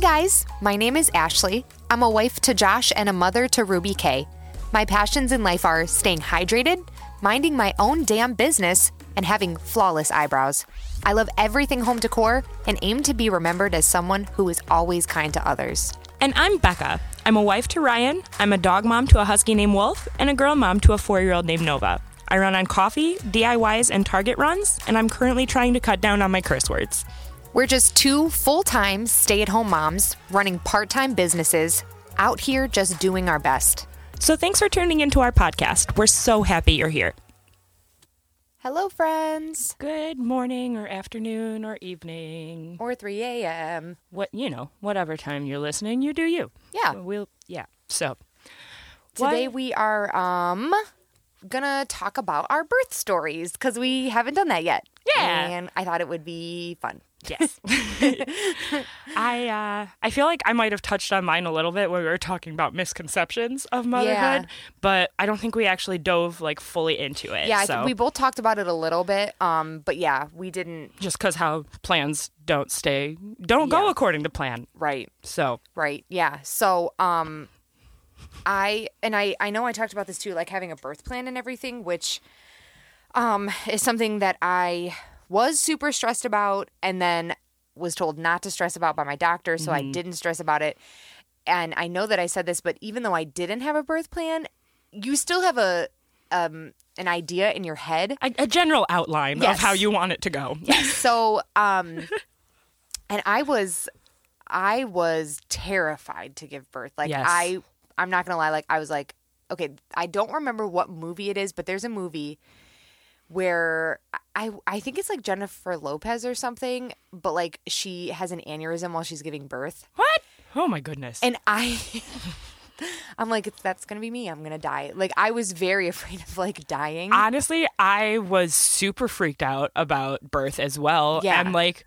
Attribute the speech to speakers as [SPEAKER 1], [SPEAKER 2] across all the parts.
[SPEAKER 1] Hi, guys. My name is Ashley. I'm a wife to Josh and a mother to Ruby K. My passions in life are staying hydrated, minding my own damn business, and having flawless eyebrows. I love everything home decor and aim to be remembered as someone who is always kind to others.
[SPEAKER 2] And I'm Becca. I'm a wife to Ryan, I'm a dog mom to a husky named Wolf, and a girl mom to a four year old named Nova. I run on coffee, DIYs, and Target runs, and I'm currently trying to cut down on my curse words.
[SPEAKER 1] We're just two full time stay at home moms running part time businesses, out here just doing our best.
[SPEAKER 2] So thanks for tuning into our podcast. We're so happy you're here.
[SPEAKER 1] Hello, friends.
[SPEAKER 2] Good morning or afternoon or evening.
[SPEAKER 1] Or 3 a.m.
[SPEAKER 2] What, you know, whatever time you're listening, you do you.
[SPEAKER 1] Yeah.
[SPEAKER 2] We'll, yeah. So
[SPEAKER 1] Today
[SPEAKER 2] What-
[SPEAKER 1] we are um gonna talk about our birth stories because we haven't done that yet.
[SPEAKER 2] Yeah.
[SPEAKER 1] And I thought it would be fun.
[SPEAKER 2] Yes. I uh, I feel like I might have touched on mine a little bit when we were talking about misconceptions of motherhood, but I don't think we actually dove like fully into it.
[SPEAKER 1] Yeah, I
[SPEAKER 2] so,
[SPEAKER 1] think we both talked about it a little bit. Um, but yeah, we didn't
[SPEAKER 2] just because how plans don't stay don't go according to plan.
[SPEAKER 1] right.
[SPEAKER 2] So
[SPEAKER 1] Right. Yeah. So, um, I and I I know I talked about this too, like having a birth plan and everything, which um is something that I was super stressed about, and then was told not to stress about by my doctor, so I didn't stress about it. And I know that I said this, but even though I didn't have a birth plan, you still have a um an idea in your head
[SPEAKER 2] a, a general outline
[SPEAKER 1] Yes.
[SPEAKER 2] of how you want it to go. Yes.
[SPEAKER 1] so um and i was i was terrified to give birth like
[SPEAKER 2] Yes.
[SPEAKER 1] i i'm not gonna lie like i was like okay i don't remember what movie it is but there's a movie where i i think it's like jennifer lopez or something but like she has an aneurysm while she's giving birth
[SPEAKER 2] What? Oh my goodness.
[SPEAKER 1] and i i'm like that's gonna be me i'm gonna die like i was very afraid of like dying
[SPEAKER 2] Honestly, I was super freaked out about birth as well.
[SPEAKER 1] Yeah.
[SPEAKER 2] And like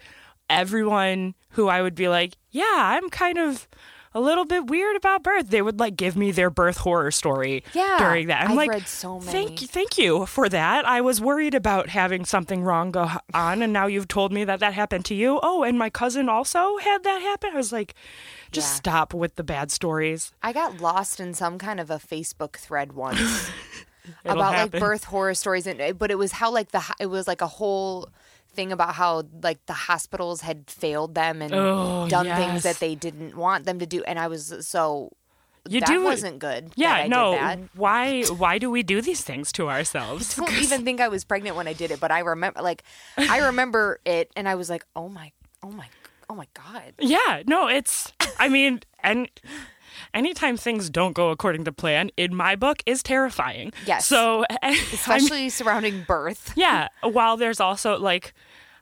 [SPEAKER 2] everyone who I would be like, yeah, I'm kind of a little bit weird about birth. They would like give me their birth horror story
[SPEAKER 1] Yeah,
[SPEAKER 2] during that. I'm
[SPEAKER 1] I've
[SPEAKER 2] like,
[SPEAKER 1] read so
[SPEAKER 2] Thank
[SPEAKER 1] many.
[SPEAKER 2] you, thank you for that. I was worried about having something wrong go on, and now you've told me that that happened to you. Oh, and my cousin also had that happen. I was like, just
[SPEAKER 1] Yeah.
[SPEAKER 2] stop with the bad stories.
[SPEAKER 1] I got lost in some kind of a Facebook thread once about
[SPEAKER 2] happen.
[SPEAKER 1] like birth horror stories, and eh, but it was how like the it was like a whole thing about how like the hospitals had failed them and
[SPEAKER 2] Oh,
[SPEAKER 1] done
[SPEAKER 2] yes.
[SPEAKER 1] things that they didn't want them to do, and I was so
[SPEAKER 2] You
[SPEAKER 1] that
[SPEAKER 2] do
[SPEAKER 1] wasn't good. that
[SPEAKER 2] Yeah,
[SPEAKER 1] I
[SPEAKER 2] no.
[SPEAKER 1] Did that.
[SPEAKER 2] Why? Why do we do these things to ourselves?
[SPEAKER 1] I don't even think I was pregnant when I did it, but I remember like I remember it, and I was like, oh my, oh my, oh my god.
[SPEAKER 2] Yeah, no, it's. I mean, and anytime things don't go according to plan, in my book, is terrifying.
[SPEAKER 1] Yes.
[SPEAKER 2] So,
[SPEAKER 1] Especially surrounding birth.
[SPEAKER 2] yeah. While there's also like,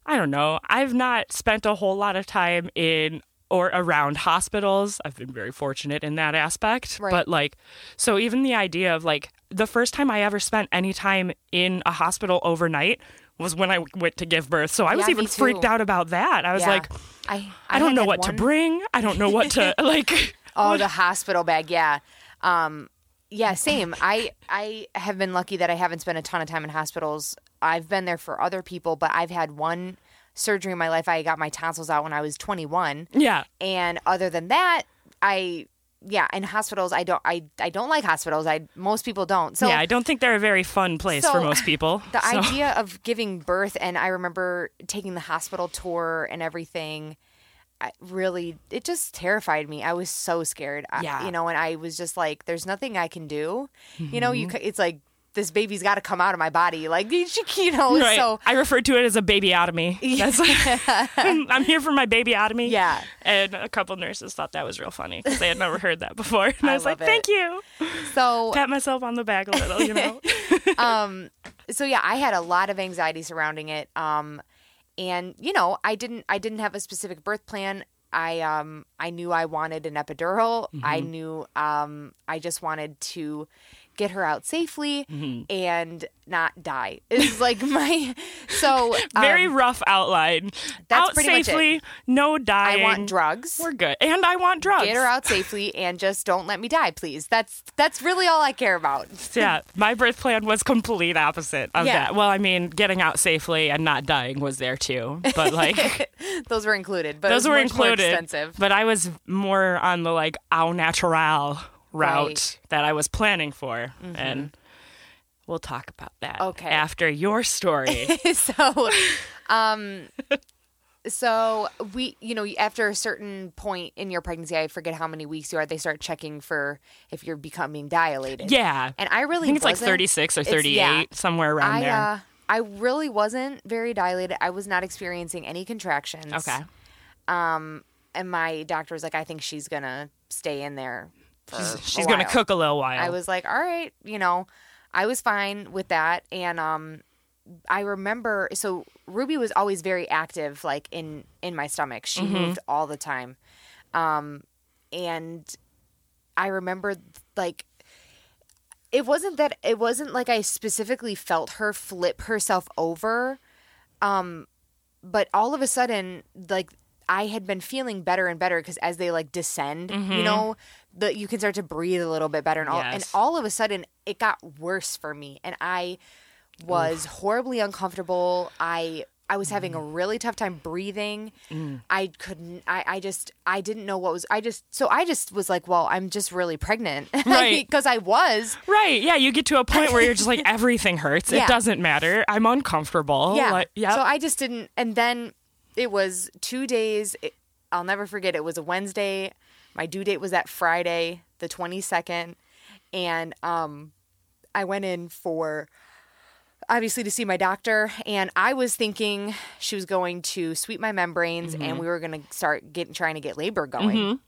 [SPEAKER 2] I don't know, I've not spent a whole lot of time in or around hospitals. I've been very fortunate in that aspect.
[SPEAKER 1] Right.
[SPEAKER 2] But like, so even the idea of like the first time I ever spent any time in a hospital overnight was when I went to give birth. So I was even freaked out about that. I was
[SPEAKER 1] Yeah.
[SPEAKER 2] like,
[SPEAKER 1] I
[SPEAKER 2] I, don't know what to bring. I don't know what to like.
[SPEAKER 1] Oh, the hospital bag, yeah. Um, yeah, same. I I have been lucky that I haven't spent a ton of time in hospitals. I've been there for other people, but I've had one surgery in my life. I got my tonsils out when I was 21,
[SPEAKER 2] Yeah.
[SPEAKER 1] and other than that, I yeah, in hospitals, I don't I I don't like hospitals. I most people don't. So
[SPEAKER 2] yeah, I don't think they're a very fun place for most people.
[SPEAKER 1] the
[SPEAKER 2] so-
[SPEAKER 1] idea of giving birth and i remember taking the hospital tour and everything I really it just terrified me i was so scared I- you know and i was just like there's nothing i can do you know you
[SPEAKER 2] Mm-hmm.
[SPEAKER 1] it's like this baby's got to come out of my body like you know
[SPEAKER 2] Right.
[SPEAKER 1] so
[SPEAKER 2] I refer to it as a babyotomy. That's I'm, I'm here for my babyotomy.
[SPEAKER 1] Yeah.
[SPEAKER 2] And a couple nurses thought that was real funny because they had never heard that before. And I,
[SPEAKER 1] I
[SPEAKER 2] was like,
[SPEAKER 1] it.
[SPEAKER 2] thank you.
[SPEAKER 1] so
[SPEAKER 2] Pat myself on the back a little, you know?
[SPEAKER 1] um so yeah i had a lot of anxiety surrounding it um and you know i didn't i didn't have a specific birth plan. I um i knew i wanted an epidural. I knew um i just wanted to get her out safely
[SPEAKER 2] Mm-hmm.
[SPEAKER 1] and not die. Is like my so
[SPEAKER 2] Very
[SPEAKER 1] um,
[SPEAKER 2] rough outline.
[SPEAKER 1] that's
[SPEAKER 2] out
[SPEAKER 1] pretty much it.
[SPEAKER 2] safely, no dying.
[SPEAKER 1] I want drugs.
[SPEAKER 2] We're good. And I want drugs.
[SPEAKER 1] Get her out safely and just don't let me die, please. That's that's really all I care about.
[SPEAKER 2] yeah, my birth plan was complete opposite of
[SPEAKER 1] Yeah.
[SPEAKER 2] that. Well, I mean, getting out safely and not dying was there too, but like
[SPEAKER 1] Those were included, but
[SPEAKER 2] those were included.
[SPEAKER 1] expensive.
[SPEAKER 2] But I was more on the like au natural route
[SPEAKER 1] Right. Mm-hmm.
[SPEAKER 2] that I was planning for, and we'll talk about that
[SPEAKER 1] Okay.
[SPEAKER 2] after your story.
[SPEAKER 1] so um so we you know after a certain point in your pregnancy i forget how many weeks you are they start checking for if you're becoming dilated
[SPEAKER 2] yeah,
[SPEAKER 1] and i really
[SPEAKER 2] I think it's like
[SPEAKER 1] wasn't-
[SPEAKER 2] 36 or 38,
[SPEAKER 1] yeah.
[SPEAKER 2] somewhere around
[SPEAKER 1] I
[SPEAKER 2] there.
[SPEAKER 1] uh I really wasn't very dilated. I was not experiencing any contractions.
[SPEAKER 2] okay.
[SPEAKER 1] Um and my doctor was like I think she's going to stay in there
[SPEAKER 2] She's, she's going to cook a little while.
[SPEAKER 1] I was like, all right, you know, I was fine with that. And um, I remember, so Ruby was always very active, like in in my stomach. She moved all the time, um, and I remember like. It wasn't that it wasn't like I specifically felt her flip herself over, um, but all of a sudden, like I had been feeling better and better because as they like descend, you mm-hmm. know, the you can start to breathe a little bit better, and all and all of a sudden it got worse for me, and I was horribly uncomfortable. I I was having a mm. really tough time breathing. Mm. I couldn't. I I just I didn't know what was. I just so I just was like, well, I'm just really pregnant,
[SPEAKER 2] Right.
[SPEAKER 1] Because I was.
[SPEAKER 2] Right. Yeah. You get to a point where you're just like, everything hurts.
[SPEAKER 1] Yeah.
[SPEAKER 2] It doesn't matter. I'm uncomfortable.
[SPEAKER 1] Yeah.
[SPEAKER 2] Like, yeah.
[SPEAKER 1] So I just didn't. And then it was two days. It, I'll never forget. It was a Wednesday. My due date was that Friday, the 22nd. And um, I went in for obviously to see my doctor. And I was thinking she was going to sweep my membranes
[SPEAKER 2] Mm-hmm.
[SPEAKER 1] and we were going to start getting trying to get labor going.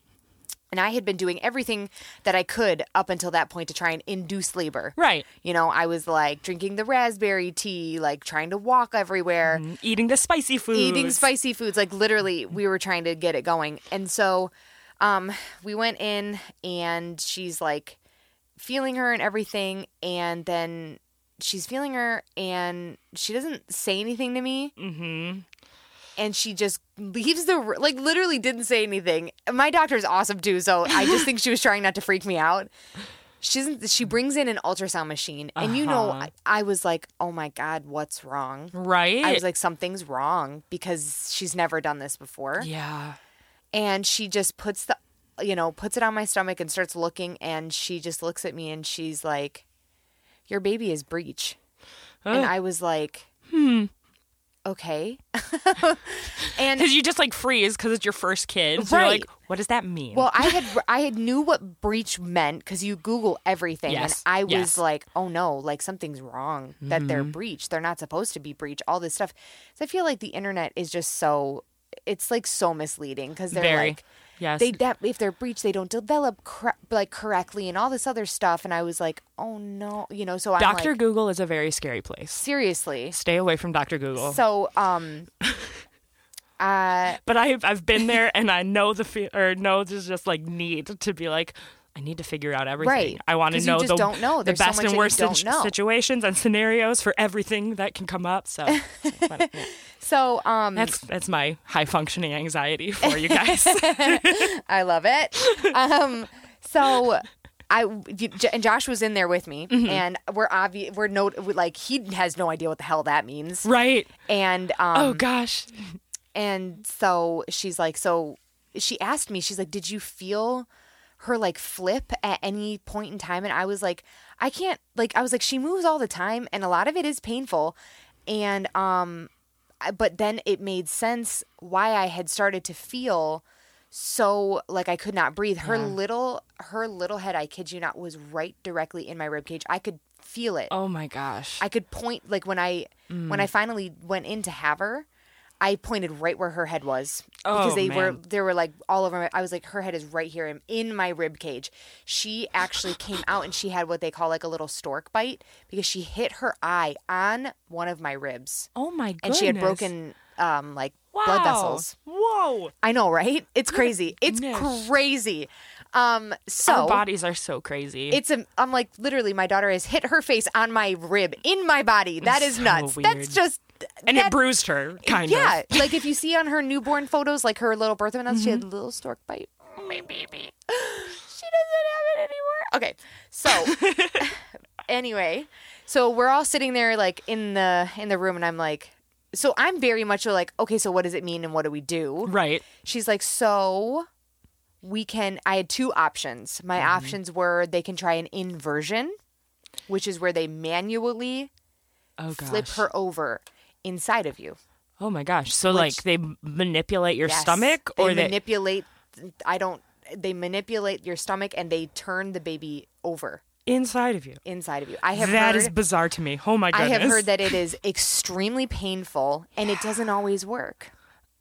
[SPEAKER 1] And I had been doing everything that I could up until that point to try and induce labor.
[SPEAKER 2] right.
[SPEAKER 1] You know, I was like drinking the raspberry tea, like trying to walk everywhere,
[SPEAKER 2] Eating the spicy food.
[SPEAKER 1] eating spicy foods. Like literally, we were trying to get it going. And so um, we went in, and she's like feeling her and everything. And then she's feeling her, and she doesn't say anything to me. Mm-hmm. And she just leaves the like literally didn't say anything. My doctor's awesome too, so I just think she was trying not to freak me out. She doesn't. She brings in an ultrasound machine, and you know,
[SPEAKER 2] Uh-huh.
[SPEAKER 1] I, I was like, "Oh my god, what's wrong?"
[SPEAKER 2] Right.
[SPEAKER 1] I was like, something's wrong because she's never done this before.
[SPEAKER 2] yeah.
[SPEAKER 1] And she just puts the, you know, puts it on my stomach and starts looking. And she just looks at me and she's like, Your baby is breech. And I was like, Hmm. Okay. and
[SPEAKER 2] Because you just like freeze because it's your first kid. So you're
[SPEAKER 1] Right.
[SPEAKER 2] like, what does that mean?
[SPEAKER 1] well, I had I had knew what breach meant because you Google everything,
[SPEAKER 2] Yes,
[SPEAKER 1] and I was
[SPEAKER 2] yes.
[SPEAKER 1] like, "Oh no, like something's wrong that they're
[SPEAKER 2] Mm-hmm.
[SPEAKER 1] They're not supposed to be breech. All this stuff." So I feel like the internet is just so it's like so misleading because they're
[SPEAKER 2] Very.
[SPEAKER 1] like
[SPEAKER 2] yes.
[SPEAKER 1] they de- if they're breech they don't develop cor- like correctly and all this other stuff, and I was like, "Oh no," you know. So
[SPEAKER 2] Dr.
[SPEAKER 1] like,
[SPEAKER 2] Google is a very scary place.
[SPEAKER 1] seriously.
[SPEAKER 2] Stay away from Dr. Google.
[SPEAKER 1] So um, uh,
[SPEAKER 2] but I've I've been there and I know the fe- or know there's just like need to be like I need to figure out everything.
[SPEAKER 1] Right.
[SPEAKER 2] I want to know the,
[SPEAKER 1] don't know.
[SPEAKER 2] the
[SPEAKER 1] There's so
[SPEAKER 2] best and worst
[SPEAKER 1] know.
[SPEAKER 2] situations and scenarios for everything that can come up. So
[SPEAKER 1] so um,
[SPEAKER 2] that's that's my high functioning anxiety for you guys.
[SPEAKER 1] I love it. Um, so I and Josh was in there with me,
[SPEAKER 2] Mm-hmm.
[SPEAKER 1] and we're obvious. We're no like he has no idea what the hell that means.
[SPEAKER 2] right.
[SPEAKER 1] And um,
[SPEAKER 2] Oh gosh.
[SPEAKER 1] and so she's like, so she asked me, she's like, did you feel her like flip at any point in time? And I was like, I can't. Like, I was like, she moves all the time, and a lot of it is painful, and um, but then it made sense why I had started to feel so like I could not breathe. Her little her little head, I kid you not, was right directly in my rib cage. I could feel it.
[SPEAKER 2] Oh my gosh.
[SPEAKER 1] I could point like when I when mm. I finally went in to have her, I pointed right where her head was because
[SPEAKER 2] Oh,
[SPEAKER 1] they were
[SPEAKER 2] man.
[SPEAKER 1] they were like all over my I was like her head is right here in, in my rib cage. She actually came out and she had what they call like a little stork bite because she hit her eye on one of my ribs
[SPEAKER 2] oh my Goodness.
[SPEAKER 1] and she had broken um like
[SPEAKER 2] wow.
[SPEAKER 1] blood vessels.
[SPEAKER 2] Whoa.
[SPEAKER 1] I know, right? It's crazy. It's
[SPEAKER 2] goodness.
[SPEAKER 1] crazy. Um, so
[SPEAKER 2] Our bodies are so crazy.
[SPEAKER 1] it's a. I'm like literally, my daughter has hit her face on my rib in my body. That is
[SPEAKER 2] So
[SPEAKER 1] nuts.
[SPEAKER 2] weird.
[SPEAKER 1] That's just.
[SPEAKER 2] And
[SPEAKER 1] that-
[SPEAKER 2] it bruised her, kind
[SPEAKER 1] yeah,
[SPEAKER 2] of.
[SPEAKER 1] Yeah, like if you see on her newborn photos, like her little birth announcement, she had a little stork bite. My baby. She doesn't have it anymore. Okay, so anyway, so we're all sitting there like in the in the room, and I'm like, so I'm very much like, okay, so what does it mean, and what do we do?
[SPEAKER 2] Right.
[SPEAKER 1] She's like, so we can. I had two options. My
[SPEAKER 2] Mm-hmm.
[SPEAKER 1] options were they can try an inversion, which is where they manually
[SPEAKER 2] Oh
[SPEAKER 1] flip her over inside of you.
[SPEAKER 2] Oh my gosh. So
[SPEAKER 1] Which-
[SPEAKER 2] like they manipulate your
[SPEAKER 1] Yes.
[SPEAKER 2] stomach or they
[SPEAKER 1] manipulate I don't they manipulate your stomach and they turn the baby over
[SPEAKER 2] inside of you.
[SPEAKER 1] inside of you. I have
[SPEAKER 2] That
[SPEAKER 1] heard
[SPEAKER 2] is bizarre to me. Oh my
[SPEAKER 1] I have heard that it is extremely painful and it doesn't always work.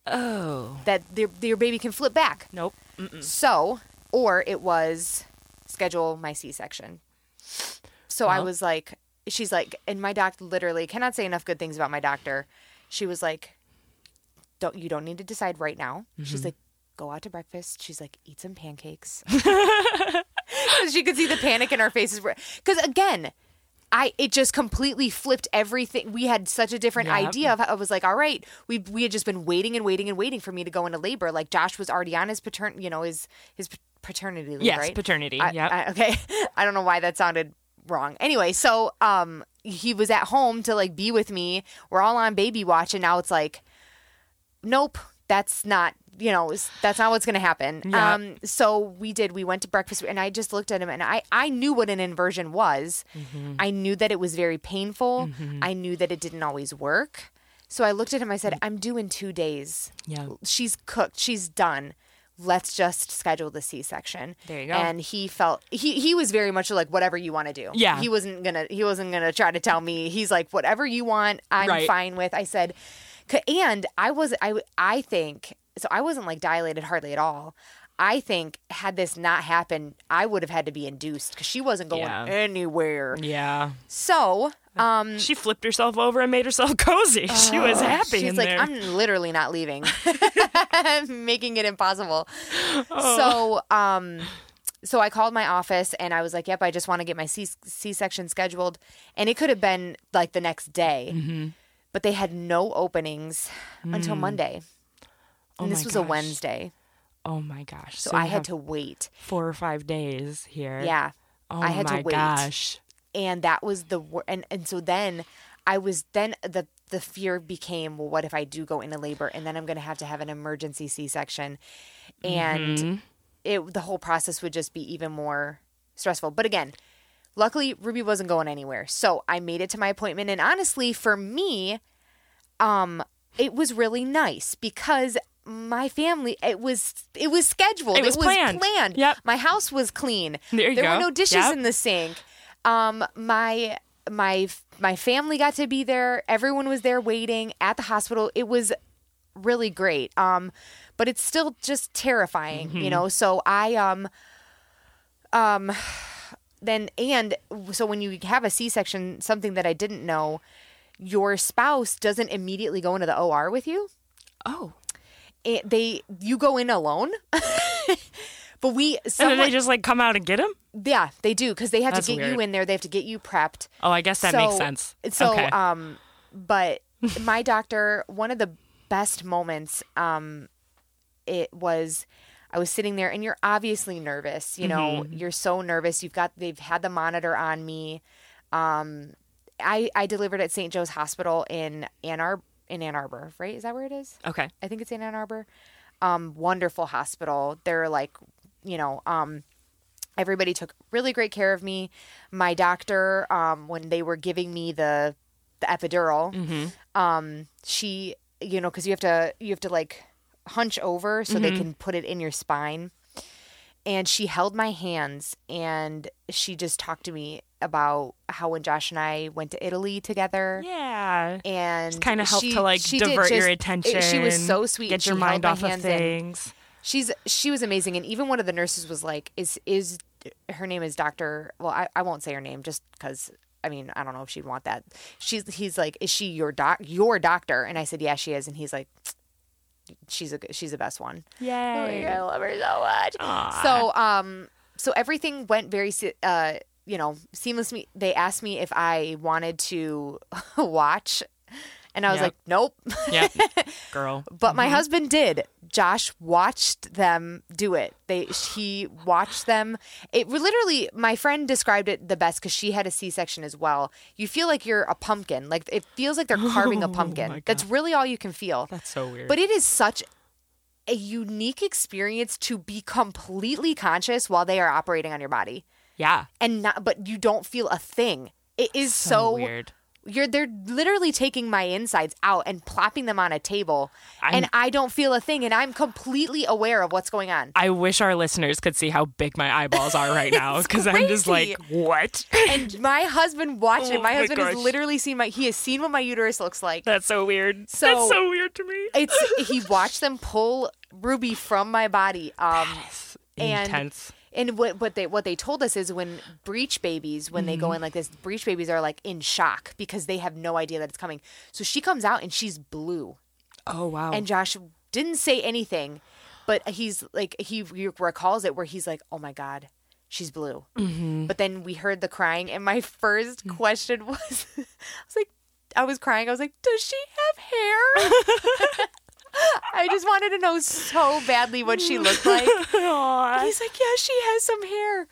[SPEAKER 2] Oh.
[SPEAKER 1] That their, your baby can flip back.
[SPEAKER 2] Nope.
[SPEAKER 1] So, or it was schedule my C-section. So I was like she's like and my doctor literally cannot say enough good things about my doctor. She was like don't you don't need to decide right now.
[SPEAKER 2] Mm-hmm.
[SPEAKER 1] She's like go out to breakfast. She's like eat some pancakes. she could see the panic in our faces cuz again, I it just completely flipped everything. We had such a different
[SPEAKER 2] Yep.
[SPEAKER 1] idea of I was like, all right, we we had just been waiting and waiting and waiting for me to go into labor. Like Josh was already on his patern, you know, his his paternity leave,
[SPEAKER 2] Yes,
[SPEAKER 1] right?
[SPEAKER 2] paternity.
[SPEAKER 1] Yeah. okay. I don't know why that sounded wrong. Anyway, so um he was at home to like be with me. We're all on baby watch and now it's like nope, that's not you know, that's not what's going to happen.
[SPEAKER 2] Yeah.
[SPEAKER 1] Um so we did we went to breakfast and I just looked at him and I I knew what an inversion was.
[SPEAKER 2] Mm-hmm.
[SPEAKER 1] I knew that it was very painful. I knew that it didn't always work. So I looked at him I said, "I'm due in 2 days."
[SPEAKER 2] yeah.
[SPEAKER 1] she's cooked, she's done. Let's just schedule the C-section.
[SPEAKER 2] There you go.
[SPEAKER 1] And he felt he he was very much like whatever you want to do.
[SPEAKER 2] Yeah.
[SPEAKER 1] He wasn't gonna he wasn't gonna try to tell me. He's like whatever you want, I'm
[SPEAKER 2] Right.
[SPEAKER 1] fine with. I said, and I was I I think so. I wasn't like dilated hardly at all. I think had this not happened, I would have had to be induced because she wasn't going
[SPEAKER 2] Yeah.
[SPEAKER 1] anywhere.
[SPEAKER 2] Yeah.
[SPEAKER 1] So, um,
[SPEAKER 2] She flipped herself over and made herself cozy. she was happy
[SPEAKER 1] She's like,
[SPEAKER 2] there.
[SPEAKER 1] I'm literally not leaving, making it impossible.
[SPEAKER 2] Oh.
[SPEAKER 1] So, um, so I called my office and I was like, "Yep, I just want to get my C section scheduled," and it could have been like the next day,
[SPEAKER 2] Mm-hmm.
[SPEAKER 1] but they had no openings until Monday, and
[SPEAKER 2] Mm. Oh
[SPEAKER 1] this
[SPEAKER 2] my
[SPEAKER 1] was a. Wednesday,
[SPEAKER 2] oh my gosh.
[SPEAKER 1] so,
[SPEAKER 2] you
[SPEAKER 1] I had to wait.
[SPEAKER 2] four or five days here.
[SPEAKER 1] Yeah,
[SPEAKER 2] Oh
[SPEAKER 1] I had to
[SPEAKER 2] my
[SPEAKER 1] wait.
[SPEAKER 2] gosh.
[SPEAKER 1] And that was the and and so then I was then the the fear became well what if I do go into labor and then I'm going to have to have an emergency C-section and
[SPEAKER 2] Mm-hmm.
[SPEAKER 1] it the whole process would just be even more stressful but again luckily Ruby wasn't going anywhere so I made it to my appointment and honestly for me um it was really nice because my family it was it was scheduled
[SPEAKER 2] It was planned.
[SPEAKER 1] planned
[SPEAKER 2] Yep.
[SPEAKER 1] my house was clean
[SPEAKER 2] There you
[SPEAKER 1] there were no dishes
[SPEAKER 2] Yep.
[SPEAKER 1] in the sink. Um, my my my family got to be there. Everyone was there waiting at the hospital. It was really great. Um, but it's still just terrifying,
[SPEAKER 2] Mm-hmm.
[SPEAKER 1] you know. So I um um then and so when you have a C-section, something that I didn't know, your spouse doesn't immediately go into the OR with you
[SPEAKER 2] Oh.
[SPEAKER 1] it, they you go in alone. but we
[SPEAKER 2] And then they just like come out and get him?
[SPEAKER 1] yeah they do because they have
[SPEAKER 2] That's
[SPEAKER 1] to get you in there. They have to get you prepped.
[SPEAKER 2] Oh, I guess that makes sense.
[SPEAKER 1] So
[SPEAKER 2] okay.
[SPEAKER 1] um, but my doctor, one of the best moments, um, it was. I was sitting there, and you're obviously nervous. You know,
[SPEAKER 2] Mm-hmm.
[SPEAKER 1] you're so nervous. You've got they've had the monitor on me. Um, I I delivered at St. Joe's Hospital in Ann Arbor. In Ann Arbor, right? Is that where it is?
[SPEAKER 2] okay.
[SPEAKER 1] I think it's in Ann Arbor. Um, wonderful hospital. They're like, you know, um, everybody took really great care of me. My doctor, um, when they were giving me the the epidural, um, she, you know, because you have to you have to like hunch over so they can put it in your spine. And she held my hands and she just talked to me about how when Josh and I went to Italy together
[SPEAKER 2] Yeah.
[SPEAKER 1] and
[SPEAKER 2] Kind of helped
[SPEAKER 1] she-
[SPEAKER 2] to like divert your
[SPEAKER 1] just-
[SPEAKER 2] attention.
[SPEAKER 1] She was so sweet.
[SPEAKER 2] Get your mind off of things.
[SPEAKER 1] She's she was amazing, and even one of the nurses was like, "Is is her name is Doctor? Well, I, I won't say her name just because." I mean, I don't know if she'd want that. She's he's like, "Is she your doc your doctor?" And I said, "Yeah, she is." And he's like, she's a she's the best one.
[SPEAKER 2] Yay.
[SPEAKER 1] I love her so much. So um so everything went very uh you know seamlessly. They asked me if I wanted to watch, and I was
[SPEAKER 2] Yep.
[SPEAKER 1] like, nope.
[SPEAKER 2] Yep. Girl.
[SPEAKER 1] But my mm-hmm. husband did. Josh watched them do it. They he watched them. It literally my friend described it the best cuz she had a C-section as well. You feel like you're a pumpkin. Like it feels like they're carving a oh pumpkin.
[SPEAKER 2] Oh
[SPEAKER 1] That's really all you can feel.
[SPEAKER 2] That's so weird.
[SPEAKER 1] But it is such a unique experience to be completely conscious while they are operating on your body
[SPEAKER 2] yeah.
[SPEAKER 1] and not but you don't feel a thing. It is
[SPEAKER 2] So,
[SPEAKER 1] so,
[SPEAKER 2] weird.
[SPEAKER 1] You're they're literally taking my insides out and plopping them on a table
[SPEAKER 2] I'm-
[SPEAKER 1] and I don't feel a thing and I'm completely aware of what's going on.
[SPEAKER 2] I wish our listeners could see how big my eyeballs are right now because I'm just like, what?
[SPEAKER 1] And my husband watched
[SPEAKER 2] Oh
[SPEAKER 1] it. My
[SPEAKER 2] my
[SPEAKER 1] husband has literally seen my he has seen what my uterus looks like.
[SPEAKER 2] That's so weird.
[SPEAKER 1] So-
[SPEAKER 2] That's so weird to me.
[SPEAKER 1] It's he watched them pull Ruby from my body. Um and
[SPEAKER 2] Intense.
[SPEAKER 1] And what what they what they told us is when breech babies when they
[SPEAKER 2] Mm-hmm.
[SPEAKER 1] go in like this breech babies are like in shock because they have no idea that it's coming. So she comes out and she's blue.
[SPEAKER 2] Oh wow.
[SPEAKER 1] And Josh didn't say anything, but he's like he recalls it where he's like, "Oh my god, she's blue."
[SPEAKER 2] Mm-hmm.
[SPEAKER 1] But then we heard the crying, and my first
[SPEAKER 2] Mm.
[SPEAKER 1] question was, I was like, I was crying. I was like, "Does she have hair?" I just wanted to know so badly what she looked like. He's like, yeah, she has some hair.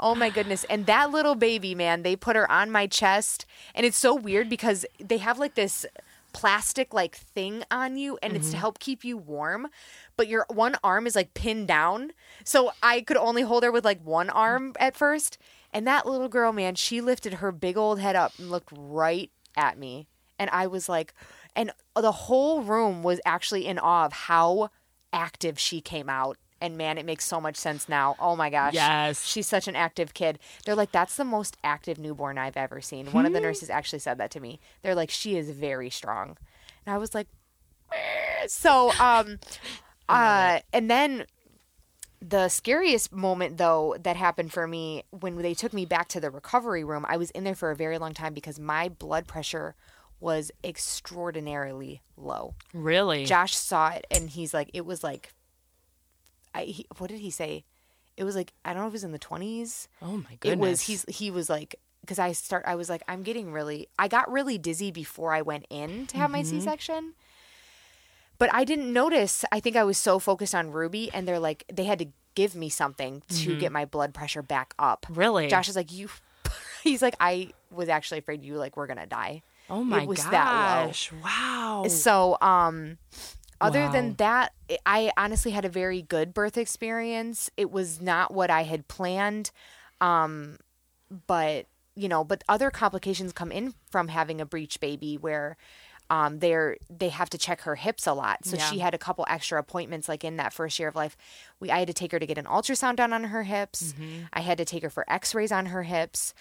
[SPEAKER 1] Oh my goodness. And that little baby, man, they put her on my chest. And it's so weird because they have like this plastic like thing on you and it's to mm-hmm. help keep you warm. But your one arm is like pinned down. So I could only hold her with like one arm at first. And that little girl, man, she lifted her big old head up and looked right at me. And I was like, and the whole room was actually in awe of how active she came out. And man, it makes so much sense now. Oh my gosh.
[SPEAKER 2] Yes.
[SPEAKER 1] She's such an active kid. They're like, that's the most active newborn I've ever seen. One of the nurses actually said that to me. They're like, she is very strong. And I was like, so, um, uh, and then the scariest moment though that happened for me when they took me back to the recovery room, I was in there for a very long time because my blood pressure was extraordinarily low.
[SPEAKER 2] really?
[SPEAKER 1] Josh saw it and he's like, it was like, I he, what did he say? It was like I don't know if it was in the twenties.
[SPEAKER 2] oh my goodness.
[SPEAKER 1] It was he's he was like because I start I was like I'm getting really I got really dizzy before I went in to have my
[SPEAKER 2] Mm-hmm.
[SPEAKER 1] C section. But I didn't notice. I think I was so focused on Ruby, and they're like they had to give me something to get my blood pressure back up.
[SPEAKER 2] Mm-hmm. Really?
[SPEAKER 1] Josh is like you. He's like I was actually afraid you like were gonna die.
[SPEAKER 2] Oh my
[SPEAKER 1] was
[SPEAKER 2] gosh. Wow.
[SPEAKER 1] So, um, other
[SPEAKER 2] Wow.
[SPEAKER 1] than that, I honestly had a very good birth experience. It was not what I had planned, um, but you know, but other complications come in from having a breech baby where. Um, they're they have to check her hips a lot, so
[SPEAKER 2] Yeah.
[SPEAKER 1] she had a couple extra appointments. Like in that first year of life, we I had to take her to get an ultrasound done on her hips. I had to take her for X-rays on her hips,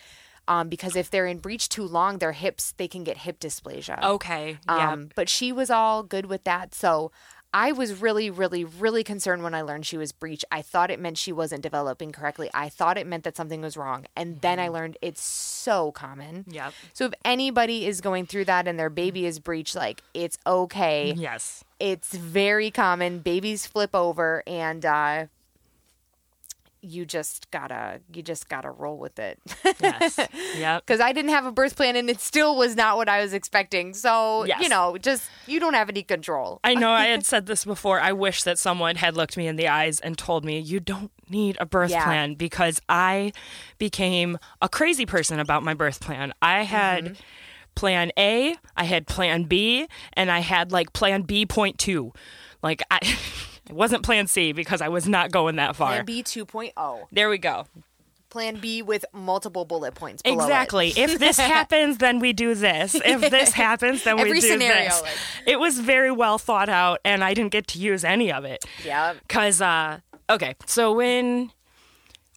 [SPEAKER 1] um, because if they're in breech too long, their hips they can get hip dysplasia.
[SPEAKER 2] okay. Yeah.
[SPEAKER 1] Um, but she was all good with that. So I was really, really, really concerned when I learned she was breech. I thought it meant she wasn't developing correctly. I thought it meant that something was wrong. And then I learned it's so common.
[SPEAKER 2] Yep.
[SPEAKER 1] So if anybody is going through that and their baby is breech, like it's okay.
[SPEAKER 2] yes.
[SPEAKER 1] It's very common. Babies flip over and uh you just gotta you just gotta roll with it.
[SPEAKER 2] Yes. yep.
[SPEAKER 1] because I didn't have a birth plan and it still was not what I was expecting. So,
[SPEAKER 2] Yes.
[SPEAKER 1] you know, just you don't have any control.
[SPEAKER 2] I know I had said this before. I wish that someone had looked me in the eyes and told me, you don't need a birth
[SPEAKER 1] Yeah.
[SPEAKER 2] plan because I became a crazy person about my birth plan. I had
[SPEAKER 1] Mm-hmm.
[SPEAKER 2] plan A, I had plan B, and I had like plan B point two. Like I it wasn't plan C because I was not going that far.
[SPEAKER 1] Plan B 2.0.
[SPEAKER 2] There we go.
[SPEAKER 1] Plan B with multiple bullet points. below it.
[SPEAKER 2] Exactly. if this happens, then we do this. If this happens, then we do
[SPEAKER 1] scenario,
[SPEAKER 2] this.
[SPEAKER 1] like-
[SPEAKER 2] It was very well thought out, and I didn't get to use any of it.
[SPEAKER 1] Yeah.
[SPEAKER 2] Cause uh, okay, so when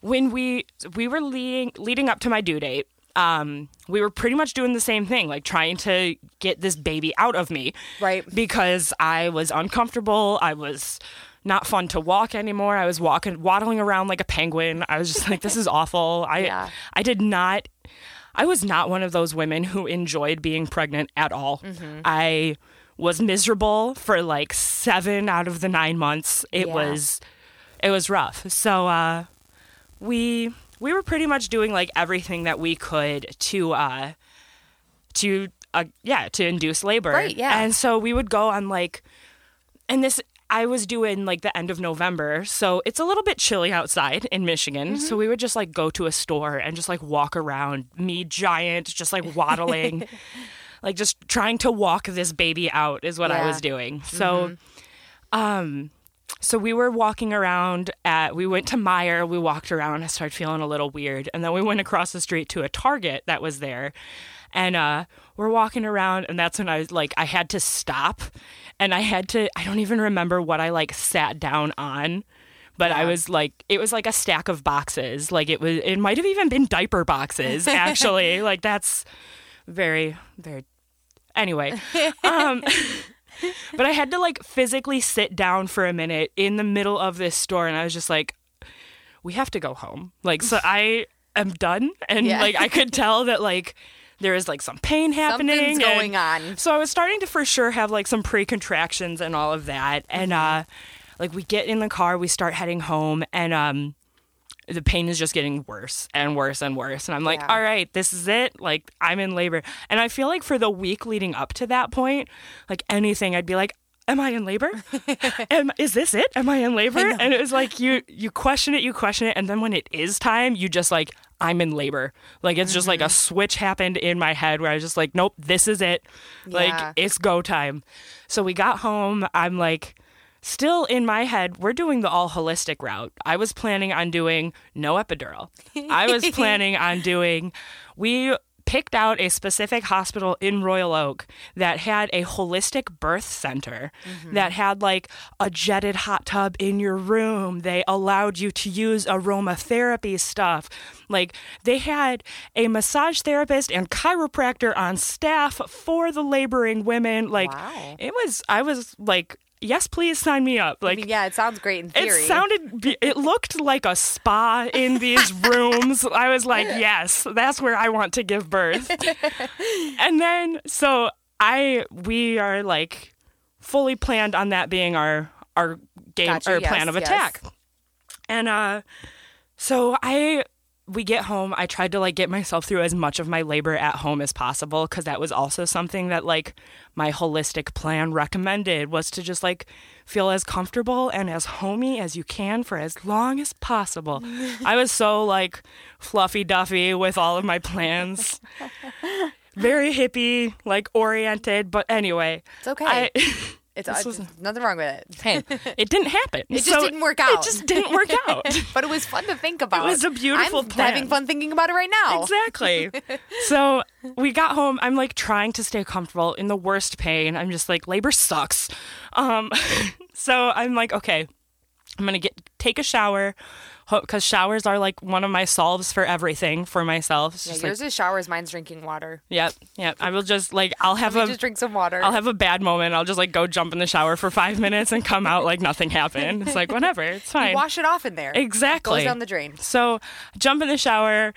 [SPEAKER 2] when we we were leading leading up to my due date, um, we were pretty much doing the same thing, like trying to get this baby out of me,
[SPEAKER 1] Right.
[SPEAKER 2] Because I was uncomfortable. I was not fun to walk anymore. I was walking waddling around like a penguin. I was just like, this is awful. I
[SPEAKER 1] Yeah.
[SPEAKER 2] I did not. I was not one of those women who enjoyed being pregnant at all. I was miserable for like seven out of the nine months. It
[SPEAKER 1] Yeah.
[SPEAKER 2] was it was rough. So uh, we we were pretty much doing like everything that we could to uh, to uh, yeah to induce labor.
[SPEAKER 1] Right, yeah.
[SPEAKER 2] And so we would go on like, and this I was doing like the end of November, so it's a little bit chilly outside in Michigan. So we would just like go to a store and just like walk around, me giant, just like waddling, like just trying to walk this baby out is what I was doing. So, um, so we were walking around at we went to Meijer, we walked around, I started feeling a little weird, and then we went across the street to a Target that was there. And uh we're walking around and that's when I was like I had to stop and I had to I don't even remember what I like sat down on. But I was like it was like a stack of boxes. Like it was it might have even been diaper boxes, actually. like that's very, very anyway. Um but I had to like physically sit down for a minute in the middle of this store and I was just like we have to go home. Like so I am done and
[SPEAKER 1] Yeah.
[SPEAKER 2] like I could tell that like there is like some pain happening
[SPEAKER 1] Something's going on.
[SPEAKER 2] so I was starting to for sure have like some pre-contractions and all of that and uh like we get in the car, we start heading home and um the pain is just getting worse and worse and worse. And I'm like,
[SPEAKER 1] Yeah.
[SPEAKER 2] all right, this is it. Like, I'm in labor. And I feel like for the week leading up to that point, like anything, I'd be like, am I in labor? Am, is this it? Am I in labor? and it was like, you, you question it, you question it. And then when it is time, you just like, I'm in labor. Like, it's just like a mm-hmm. switch happened in my head where I was just like, nope, this is it.
[SPEAKER 1] Yeah.
[SPEAKER 2] Like, it's go time. So we got home. I'm like, still in my head, we're doing the all holistic route. I was planning on doing no epidural. I was planning on doing, we picked out a specific hospital in Royal Oak that had a holistic birth center mm-hmm. that had like a jetted hot tub in your room. They allowed you to use aromatherapy stuff. Like they had a massage therapist and chiropractor on staff for the laboring women. Like
[SPEAKER 1] Wow.
[SPEAKER 2] it was, I was like, yes, please sign me up. Like
[SPEAKER 1] yeah, it sounds great in theory.
[SPEAKER 2] it sounded, be- it looked like a spa in these rooms. I was like, yes, that's where I want to give birth. and then, so I, we are like fully planned on that being our, our game
[SPEAKER 1] Gotcha,
[SPEAKER 2] or
[SPEAKER 1] yes,
[SPEAKER 2] plan of
[SPEAKER 1] yes.
[SPEAKER 2] attack. And, uh, so I, we get home. I tried to like get myself through as much of my labor at home as possible because that was also something that like my holistic plan recommended was to just like feel as comfortable and as homey as you can for as long as possible. I was so like fluffy duffy with all of my plans. Very hippie, like oriented, but anyway.
[SPEAKER 1] It's okay.
[SPEAKER 2] I,
[SPEAKER 1] it's
[SPEAKER 2] this was-
[SPEAKER 1] nothing wrong with it.
[SPEAKER 2] hey, it didn't happen.
[SPEAKER 1] It just didn't work out.
[SPEAKER 2] It just didn't work out.
[SPEAKER 1] but it was fun to think about.
[SPEAKER 2] It was a beautiful
[SPEAKER 1] I'm
[SPEAKER 2] plan.
[SPEAKER 1] having fun thinking about it right now.
[SPEAKER 2] Exactly. so we got home. I'm like trying to stay comfortable in the worst pain. I'm just like labor sucks. Um, so I'm like, okay, I'm gonna get take a shower because showers are like one of my solves for everything for myself. It's
[SPEAKER 1] Yeah,
[SPEAKER 2] just
[SPEAKER 1] yours
[SPEAKER 2] like,
[SPEAKER 1] is showers, mine's drinking water.
[SPEAKER 2] yep, yep. I will just like I'll have a
[SPEAKER 1] just drink some water.
[SPEAKER 2] I'll have a bad moment. I'll just like go jump in the shower for five minutes and come out like nothing happened. It's like whatever. It's fine.
[SPEAKER 1] Wash it off in there.
[SPEAKER 2] Exactly.
[SPEAKER 1] Goes down the drain.
[SPEAKER 2] So, jump in the shower.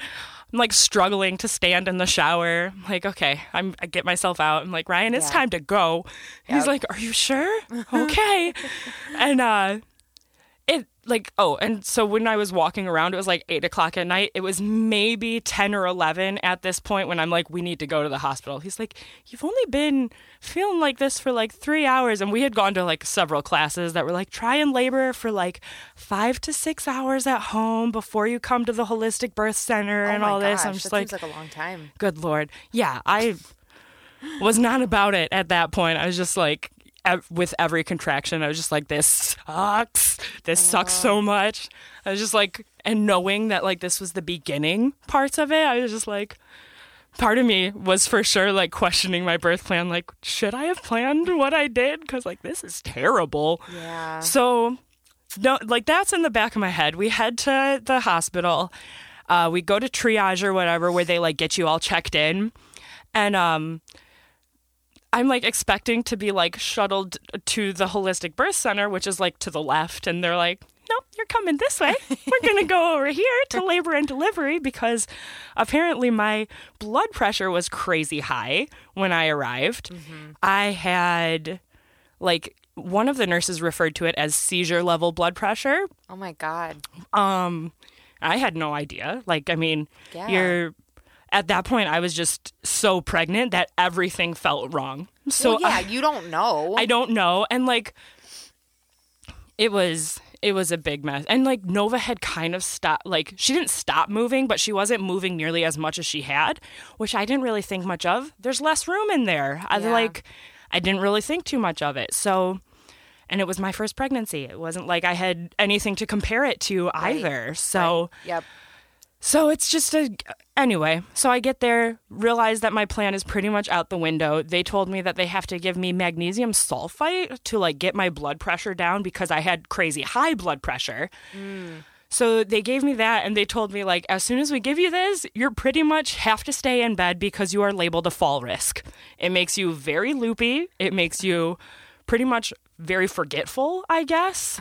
[SPEAKER 2] I'm like struggling to stand in the shower. I'm like, okay, I'm, I get myself out. I'm like, Ryan, it's
[SPEAKER 1] Yeah.
[SPEAKER 2] time to go. He's like, are you sure? okay. and uh, like oh, and so when I was walking around, it was like eight o'clock at night. It was maybe ten or eleven at this point when I'm like, we need to go to the hospital. He's like, you've only been feeling like this for like three hours, and we had gone to like several classes that were like try and labor for like five to six hours at home before you come to the holistic birth center oh and
[SPEAKER 1] oh my
[SPEAKER 2] all this. I'm just like,
[SPEAKER 1] like a long time.
[SPEAKER 2] good lord yeah i was not about it at that point i was just like ev- with every contraction i was just like this sucks this sucks so much i was just like and knowing that like this was the beginning parts of it i was just like part of me was for sure like questioning my birth plan like should i have planned what i did because like this is terrible
[SPEAKER 1] Yeah.
[SPEAKER 2] so, no, like that's in the back of my head. We head to the hospital. Uh, we go to triage or whatever, where they like get you all checked in, and um, I'm like expecting to be like shuttled to the holistic birth center, which is like to the left, and they're like, "Nope, you're coming this way. We're going to go over here to labor and delivery because apparently my blood pressure was crazy high when I arrived. I had, like, one of the nurses referred to it as seizure level blood pressure.
[SPEAKER 1] Oh my god.
[SPEAKER 2] Um, I had no idea. Like, I mean,
[SPEAKER 1] Yeah.
[SPEAKER 2] you're at that point. I was just so pregnant that everything felt wrong. So
[SPEAKER 1] well, yeah,
[SPEAKER 2] I,
[SPEAKER 1] you don't know.
[SPEAKER 2] I don't know, and like, it was it was a big mess. And like Nova had kind of stopped. Like, she didn't stop moving, but she wasn't moving nearly as much as she had, which I didn't really think much of. There's less room in there. I
[SPEAKER 1] Yeah.
[SPEAKER 2] like, I didn't really think too much of it. So. And it was my first pregnancy. It wasn't like I had anything to compare it to either. So,
[SPEAKER 1] Yep.
[SPEAKER 2] So it's just a anyway. So I get there, realize that my plan is pretty much out the window. They told me that they have to give me magnesium sulfite to like get my blood pressure down because I had crazy high blood pressure. Mm. So they gave me that and they told me like as soon as we give you this, you're pretty much have to stay in bed because you are labeled a fall risk. It makes you very loopy. It makes you pretty much very forgetful, I guess.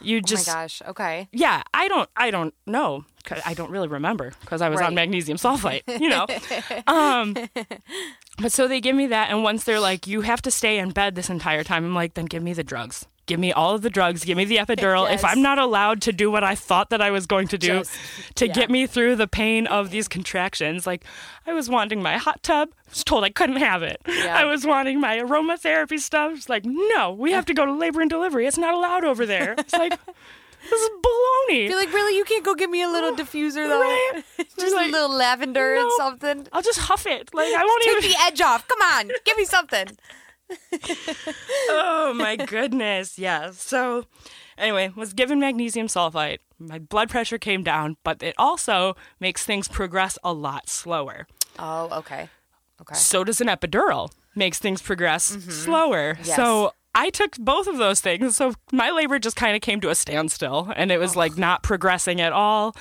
[SPEAKER 2] You just
[SPEAKER 1] oh my gosh. Okay.
[SPEAKER 2] yeah, I don't, I don't know. 'cause I don't really remember because I was
[SPEAKER 1] Right.
[SPEAKER 2] on magnesium sulfite, you know. um, but so they give me that, and once they're like, "You have to stay in bed this entire time," I'm like, "Then give me the drugs. Give me all of the drugs. Give me the epidural. If I'm not allowed to do what I thought that I was going to do
[SPEAKER 1] Just-
[SPEAKER 2] to
[SPEAKER 1] yeah.
[SPEAKER 2] get me through the pain of these contractions, like I was wanting my hot tub, I was told I couldn't have it.
[SPEAKER 1] Yeah.
[SPEAKER 2] I was wanting my aromatherapy stuff. It's like, no, we have to go to labor and delivery. It's not allowed over there. It's like. This is baloney.
[SPEAKER 1] You're like, really? You can't go give me a little diffuser though?
[SPEAKER 2] Right?
[SPEAKER 1] Just
[SPEAKER 2] Like,
[SPEAKER 1] a little lavender and something.
[SPEAKER 2] I'll just huff it. Like I won't
[SPEAKER 1] Take
[SPEAKER 2] even.
[SPEAKER 1] the edge off. Come on, give me something.
[SPEAKER 2] Oh my goodness, yeah. So, anyway, was given magnesium sulfite. My blood pressure came down, but it also makes things progress a lot slower.
[SPEAKER 1] Oh, okay. Okay.
[SPEAKER 2] So does an epidural. Makes things progress slower.
[SPEAKER 1] Mm-hmm. Yes.
[SPEAKER 2] So I took both of those things. So my labor just kind of came to a standstill and it was like not progressing at all.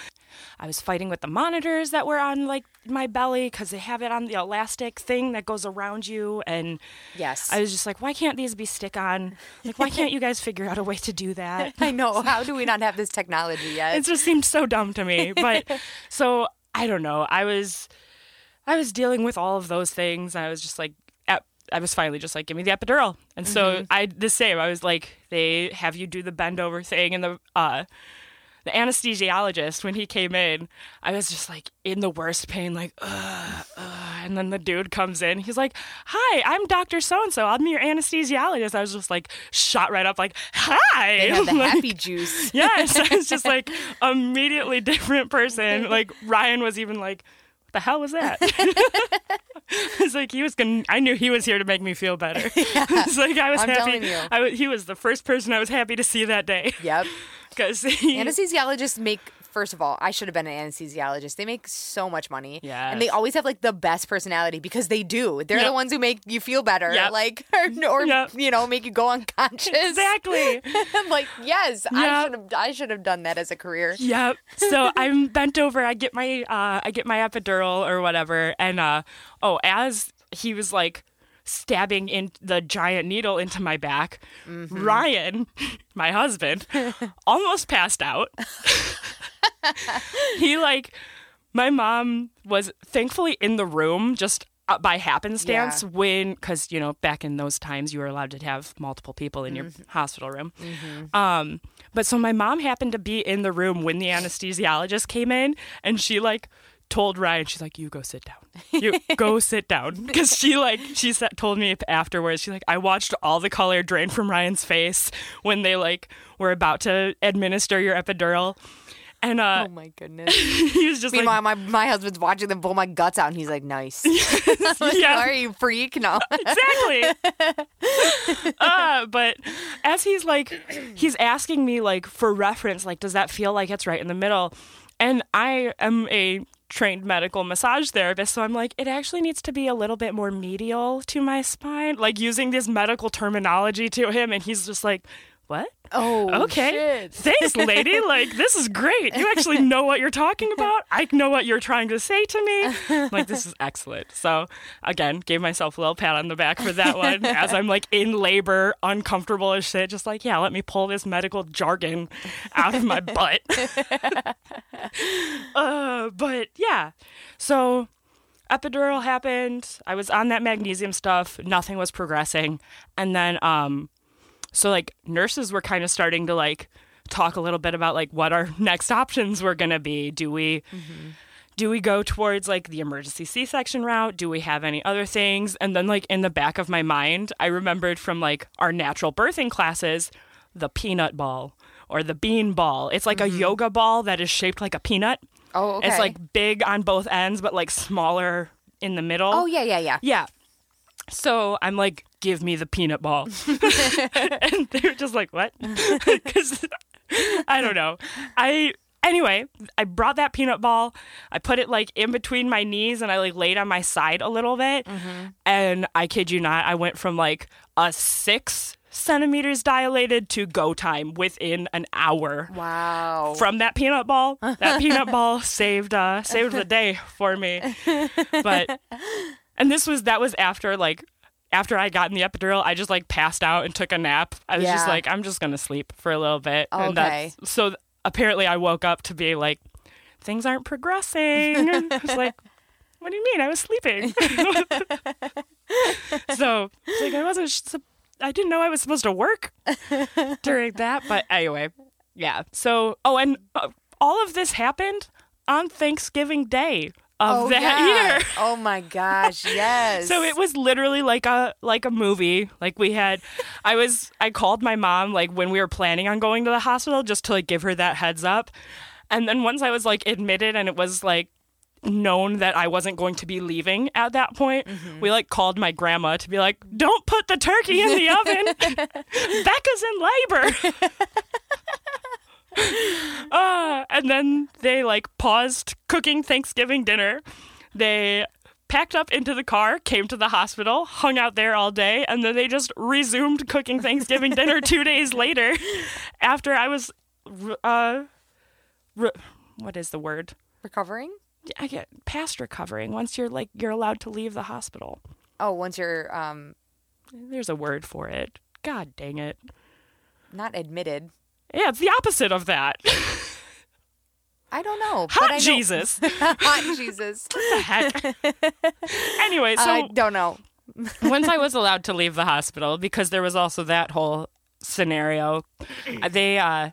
[SPEAKER 2] I was fighting with the monitors that were on like my belly because they have it on the elastic thing that goes around you and
[SPEAKER 1] Yes.
[SPEAKER 2] I was just like, why can't these be stick on? Like, why can't you guys figure out a way to do that?
[SPEAKER 1] I know. How do we not have this technology yet?
[SPEAKER 2] It just seemed so dumb to me. But so I don't know. I was I was dealing with all of those things. I was just like I was finally just like, give me the epidural. And so I the same. I was like, they have you do the bend over thing and the uh the anesthesiologist when he came in, I was just like in the worst pain, like, ugh, ugh. And then the dude comes in. He's like, Hi, I'm Dr. So and so. I'm your anesthesiologist. I was just like shot right up, like, Hi.
[SPEAKER 1] they have the
[SPEAKER 2] Like,
[SPEAKER 1] happy juice.
[SPEAKER 2] Yes, I was just like immediately different person. Like Ryan was even like, "What the hell was that?" it's like he was gonna. I knew he was here to make me feel better. it's like I was
[SPEAKER 1] I'm
[SPEAKER 2] happy. I he was the first person I was happy to see that day
[SPEAKER 1] Yep.
[SPEAKER 2] Because he.
[SPEAKER 1] Anesthesiologists make first of all, I should have been an anesthesiologist. They make so much money. Yeah. And they always have like the best personality because they do. They're
[SPEAKER 2] Yep.
[SPEAKER 1] the ones who make you feel better.
[SPEAKER 2] Yep.
[SPEAKER 1] Like or, or
[SPEAKER 2] Yep.
[SPEAKER 1] you know, make you go unconscious.
[SPEAKER 2] Exactly.
[SPEAKER 1] I'm like, yes, I should have I should have done that as a career.
[SPEAKER 2] Yep. So I'm bent over. I get my uh, I get my epidural or whatever, and uh, oh, as he was like stabbing in the giant needle into my back, Ryan, my husband, almost passed out. he like my mom was thankfully in the room just uh, by happenstance
[SPEAKER 1] Yeah.
[SPEAKER 2] when because you know back in those times you were allowed to have multiple people in your hospital room. Um but so my mom happened to be in the room when the anesthesiologist came in and she like told ryan she's like you go sit down you go sit down because she like she told me afterwards she's like i watched all the color drain from ryan's face when they like were about to administer your epidural and uh
[SPEAKER 1] Oh my goodness.
[SPEAKER 2] he was just like
[SPEAKER 1] Meanwhile, my, my husband's watching them pull my guts out and he's like, nice. Like,
[SPEAKER 2] Yeah.
[SPEAKER 1] Are you freak? No.
[SPEAKER 2] exactly. uh, but as he's like, he's asking me like for reference, like, does that feel like it's right in the middle? And I am a trained medical massage therapist, so I'm like, it actually needs to be a little bit more medial to my spine, like using this medical terminology to him, and he's just like, what?
[SPEAKER 1] Oh,
[SPEAKER 2] okay.
[SPEAKER 1] shit.
[SPEAKER 2] thanks lady. Like this is great. You actually know what you're talking about. I know what you're trying to say to me. Like this is excellent. So again gave myself a little pat on the back for that one as i'm like in labor uncomfortable as shit. Just like yeah let me pull this medical jargon out of my butt. Uh, but yeah. So epidural happened. I was on that magnesium stuff. Nothing was progressing. And then um so like nurses were kind of starting to like talk a little bit about like what our next options were going to be. Do we mm-hmm. do we go towards like the emergency c-section route? Do we have any other things? And then like in the back of my mind i remembered from like our natural birthing classes the peanut ball or the bean ball. It's like a mm-hmm. yoga ball that is shaped like a peanut.
[SPEAKER 1] Oh, okay.
[SPEAKER 2] it's like big on both ends but like smaller in the middle.
[SPEAKER 1] Oh yeah, yeah, yeah.
[SPEAKER 2] yeah. So I'm like, give me the peanut ball. and they were just like, what? Because I don't know. I anyway, I brought that peanut ball. I put it like in between my knees and I like laid on my side a little bit. And I kid you not, I went from like a six centimeters dilated to go time within an hour
[SPEAKER 1] Wow.
[SPEAKER 2] from that peanut ball. That peanut ball saved uh saved the day for me. But and this was that was after like after I got in the epidural, I just like passed out and took a nap. I was just like, I'm just gonna sleep for a little bit. And
[SPEAKER 1] Okay.
[SPEAKER 2] that's so th- apparently I woke up to be like, things aren't progressing. I was like, what do you mean? I was sleeping. so like I wasn't. sh- I didn't know I was supposed to work during that. But anyway, yeah. So oh, and uh, all of this happened on Thanksgiving Day of
[SPEAKER 1] oh,
[SPEAKER 2] that
[SPEAKER 1] yeah.
[SPEAKER 2] year.
[SPEAKER 1] Oh my gosh, yes.
[SPEAKER 2] So it was literally like a like a movie. Like we had I was I called my mom like when we were planning on going to the hospital just to like give her that heads up. And then once I was like admitted and it was like known that I wasn't going to be leaving at that point, mm-hmm. we like called my grandma to be like, "Don't put the turkey in the oven. Becca's in labor." uh, and then they like paused cooking Thanksgiving dinner. They packed up into the car, came to the hospital, hung out there all day, and then they just resumed cooking Thanksgiving dinner two days later after I was, uh, re- what is the word?
[SPEAKER 1] recovering.
[SPEAKER 2] I get past recovering once you're like, you're allowed to leave the hospital.
[SPEAKER 1] Oh, once you're um
[SPEAKER 2] There's a word for it. God dang it.
[SPEAKER 1] not admitted.
[SPEAKER 2] Yeah, it's the opposite of that.
[SPEAKER 1] I don't know.
[SPEAKER 2] Hot
[SPEAKER 1] but I know-
[SPEAKER 2] Jesus.
[SPEAKER 1] Hot Jesus.
[SPEAKER 2] What the heck? anyway, so
[SPEAKER 1] I don't know.
[SPEAKER 2] once I was allowed to leave the hospital, because there was also that whole scenario, they, uh,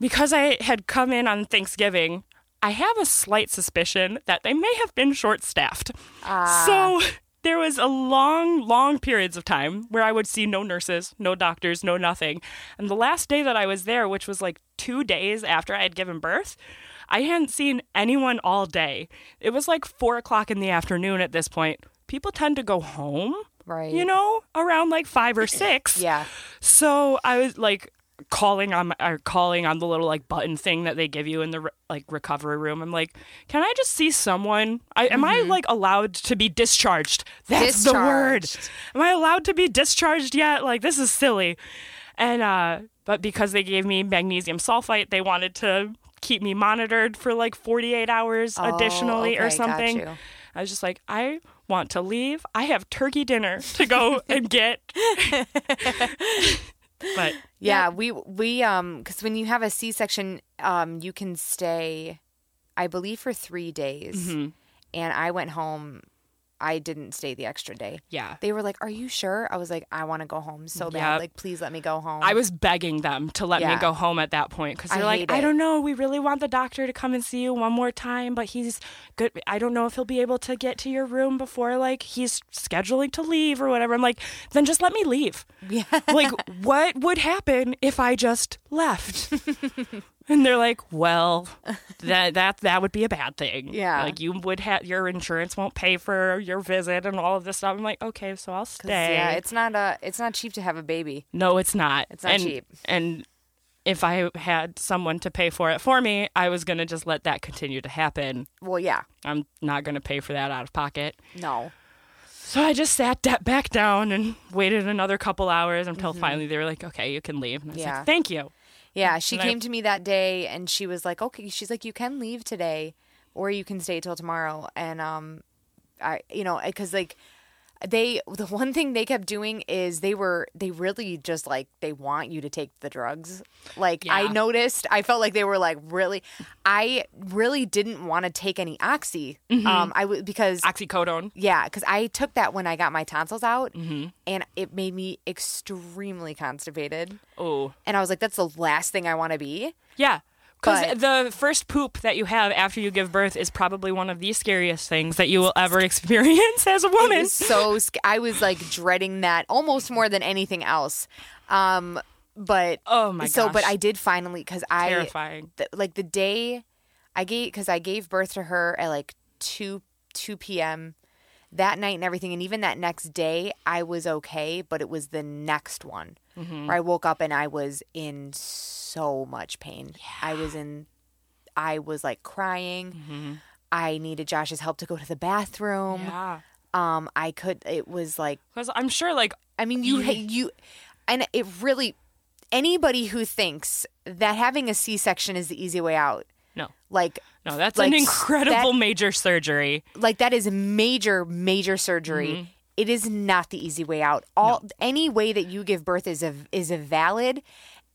[SPEAKER 2] because I had come in on Thanksgiving, I have a slight suspicion that they may have been short staffed. So there was a long, long periods of time where I would see no nurses, no doctors, no nothing. And the last day that I was there, which was like two days after I had given birth, I hadn't seen anyone all day. It was like four o'clock in the afternoon at this point. People tend to go home,
[SPEAKER 1] Right.
[SPEAKER 2] you know, around like five or six.
[SPEAKER 1] Yeah.
[SPEAKER 2] So I was like calling on my, or calling on the little like button thing that they give you in the re- like recovery room. I'm like, can I just see someone? I, Am I like allowed to be discharged? That's the word. Am I allowed to be discharged yet? Like this is silly. And uh, but because they gave me magnesium sulfate, they wanted to keep me monitored for like 48 hours
[SPEAKER 1] Oh,
[SPEAKER 2] additionally or
[SPEAKER 1] okay, got
[SPEAKER 2] something. I was just like, I want to leave. I have turkey dinner to go and get. but
[SPEAKER 1] Yeah, we we um because when you have a C section, um you can stay, I believe for three days,
[SPEAKER 2] Mm-hmm.
[SPEAKER 1] and I went home. I didn't stay the extra day.
[SPEAKER 2] yeah.
[SPEAKER 1] They were like, "Are you sure?" I was like, "I want to go home so bad.
[SPEAKER 2] Yep.
[SPEAKER 1] Like, please let me go home."
[SPEAKER 2] I was begging them to let me go home at that point because
[SPEAKER 1] I
[SPEAKER 2] they're like,
[SPEAKER 1] hate
[SPEAKER 2] I don't know. We really want the doctor to come and see you one more time, but he's good. I don't know if he'll be able to get to your room before like he's scheduling to leave or whatever. I'm like, then just let me leave.
[SPEAKER 1] Yeah.
[SPEAKER 2] Like, what would happen if I just left? and they're like, well, that that that would be a bad thing.
[SPEAKER 1] Yeah.
[SPEAKER 2] like you would have your insurance won't pay for your visit and all of this stuff. I'm like, okay, so I'll stay.
[SPEAKER 1] Yeah, it's not uh it's not cheap to have a baby.
[SPEAKER 2] No, it's not.
[SPEAKER 1] It's not
[SPEAKER 2] and,
[SPEAKER 1] cheap.
[SPEAKER 2] And if I had someone to pay for it for me, I was going to just let that continue to happen.
[SPEAKER 1] Well, yeah,
[SPEAKER 2] I'm not going to pay for that out of pocket.
[SPEAKER 1] no.
[SPEAKER 2] So I just sat back down and waited another couple hours until finally they were like, "Okay, you can leave." And I was
[SPEAKER 1] Mm-hmm. Yeah.
[SPEAKER 2] like, "Thank you."
[SPEAKER 1] Yeah, she
[SPEAKER 2] And I-
[SPEAKER 1] came to me that day and she was like, "Okay." She's like, "You can leave today, or you can stay till tomorrow." And um, I, you know, because like they, the one thing they kept doing is they were they really just like they want you to take the drugs. Like I noticed, I felt like they were like really. I really didn't want to take any oxy.
[SPEAKER 2] Mm-hmm.
[SPEAKER 1] Um, I would because
[SPEAKER 2] Oxycodone.
[SPEAKER 1] yeah, because I took that when I got my tonsils out,
[SPEAKER 2] Mm-hmm.
[SPEAKER 1] and it made me extremely constipated.
[SPEAKER 2] Oh,
[SPEAKER 1] And I was like, that's the last thing I want to be.
[SPEAKER 2] yeah. Because the first poop that you have after you give birth is probably one of the scariest things that you will ever experience as a woman.
[SPEAKER 1] so sc- I was like dreading that almost more than anything else. Um, but
[SPEAKER 2] Oh my
[SPEAKER 1] so but. I did finally because I
[SPEAKER 2] Terrifying.
[SPEAKER 1] th- like the day I gave because I gave birth to her at like two two p.m. that night and everything, and even that next day I was okay, but it was the next one
[SPEAKER 2] Mm-hmm.
[SPEAKER 1] where I woke up and I was in so much pain. I was in, I was like crying. I needed Josh's help to go to the bathroom.
[SPEAKER 2] Mm-hmm. Yeah.
[SPEAKER 1] Um, I could. It was like
[SPEAKER 2] Because I'm sure, like,
[SPEAKER 1] I mean, you you, and it really anybody who thinks that having a C-section is the easy way out,
[SPEAKER 2] no,
[SPEAKER 1] like
[SPEAKER 2] no, that's
[SPEAKER 1] Like,
[SPEAKER 2] an incredible
[SPEAKER 1] that-
[SPEAKER 2] major surgery.
[SPEAKER 1] like that is major major surgery.
[SPEAKER 2] Mm-hmm.
[SPEAKER 1] It is not the easy way out. All any way that you give birth is a is a valid.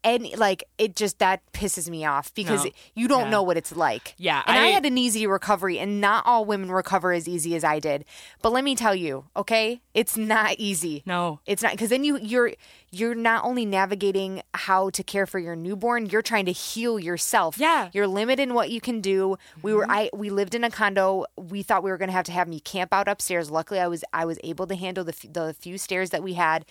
[SPEAKER 1] And like it just that pisses me off because
[SPEAKER 2] No.
[SPEAKER 1] you don't
[SPEAKER 2] Yeah.
[SPEAKER 1] know what it's like.
[SPEAKER 2] Yeah,
[SPEAKER 1] and I,
[SPEAKER 2] I-
[SPEAKER 1] had an easy recovery, and not all women recover as easy as I did. But let me tell you, okay, it's not easy.
[SPEAKER 2] No.
[SPEAKER 1] It's not because then you you're you're not only navigating how to care for your newborn, you're trying to heal yourself.
[SPEAKER 2] Yeah.
[SPEAKER 1] You're limited in what you can do. We were mm-hmm. I we lived in a condo. We thought we were going to have to have me camp out upstairs. Luckily I was I was able to handle the the few stairs that we had.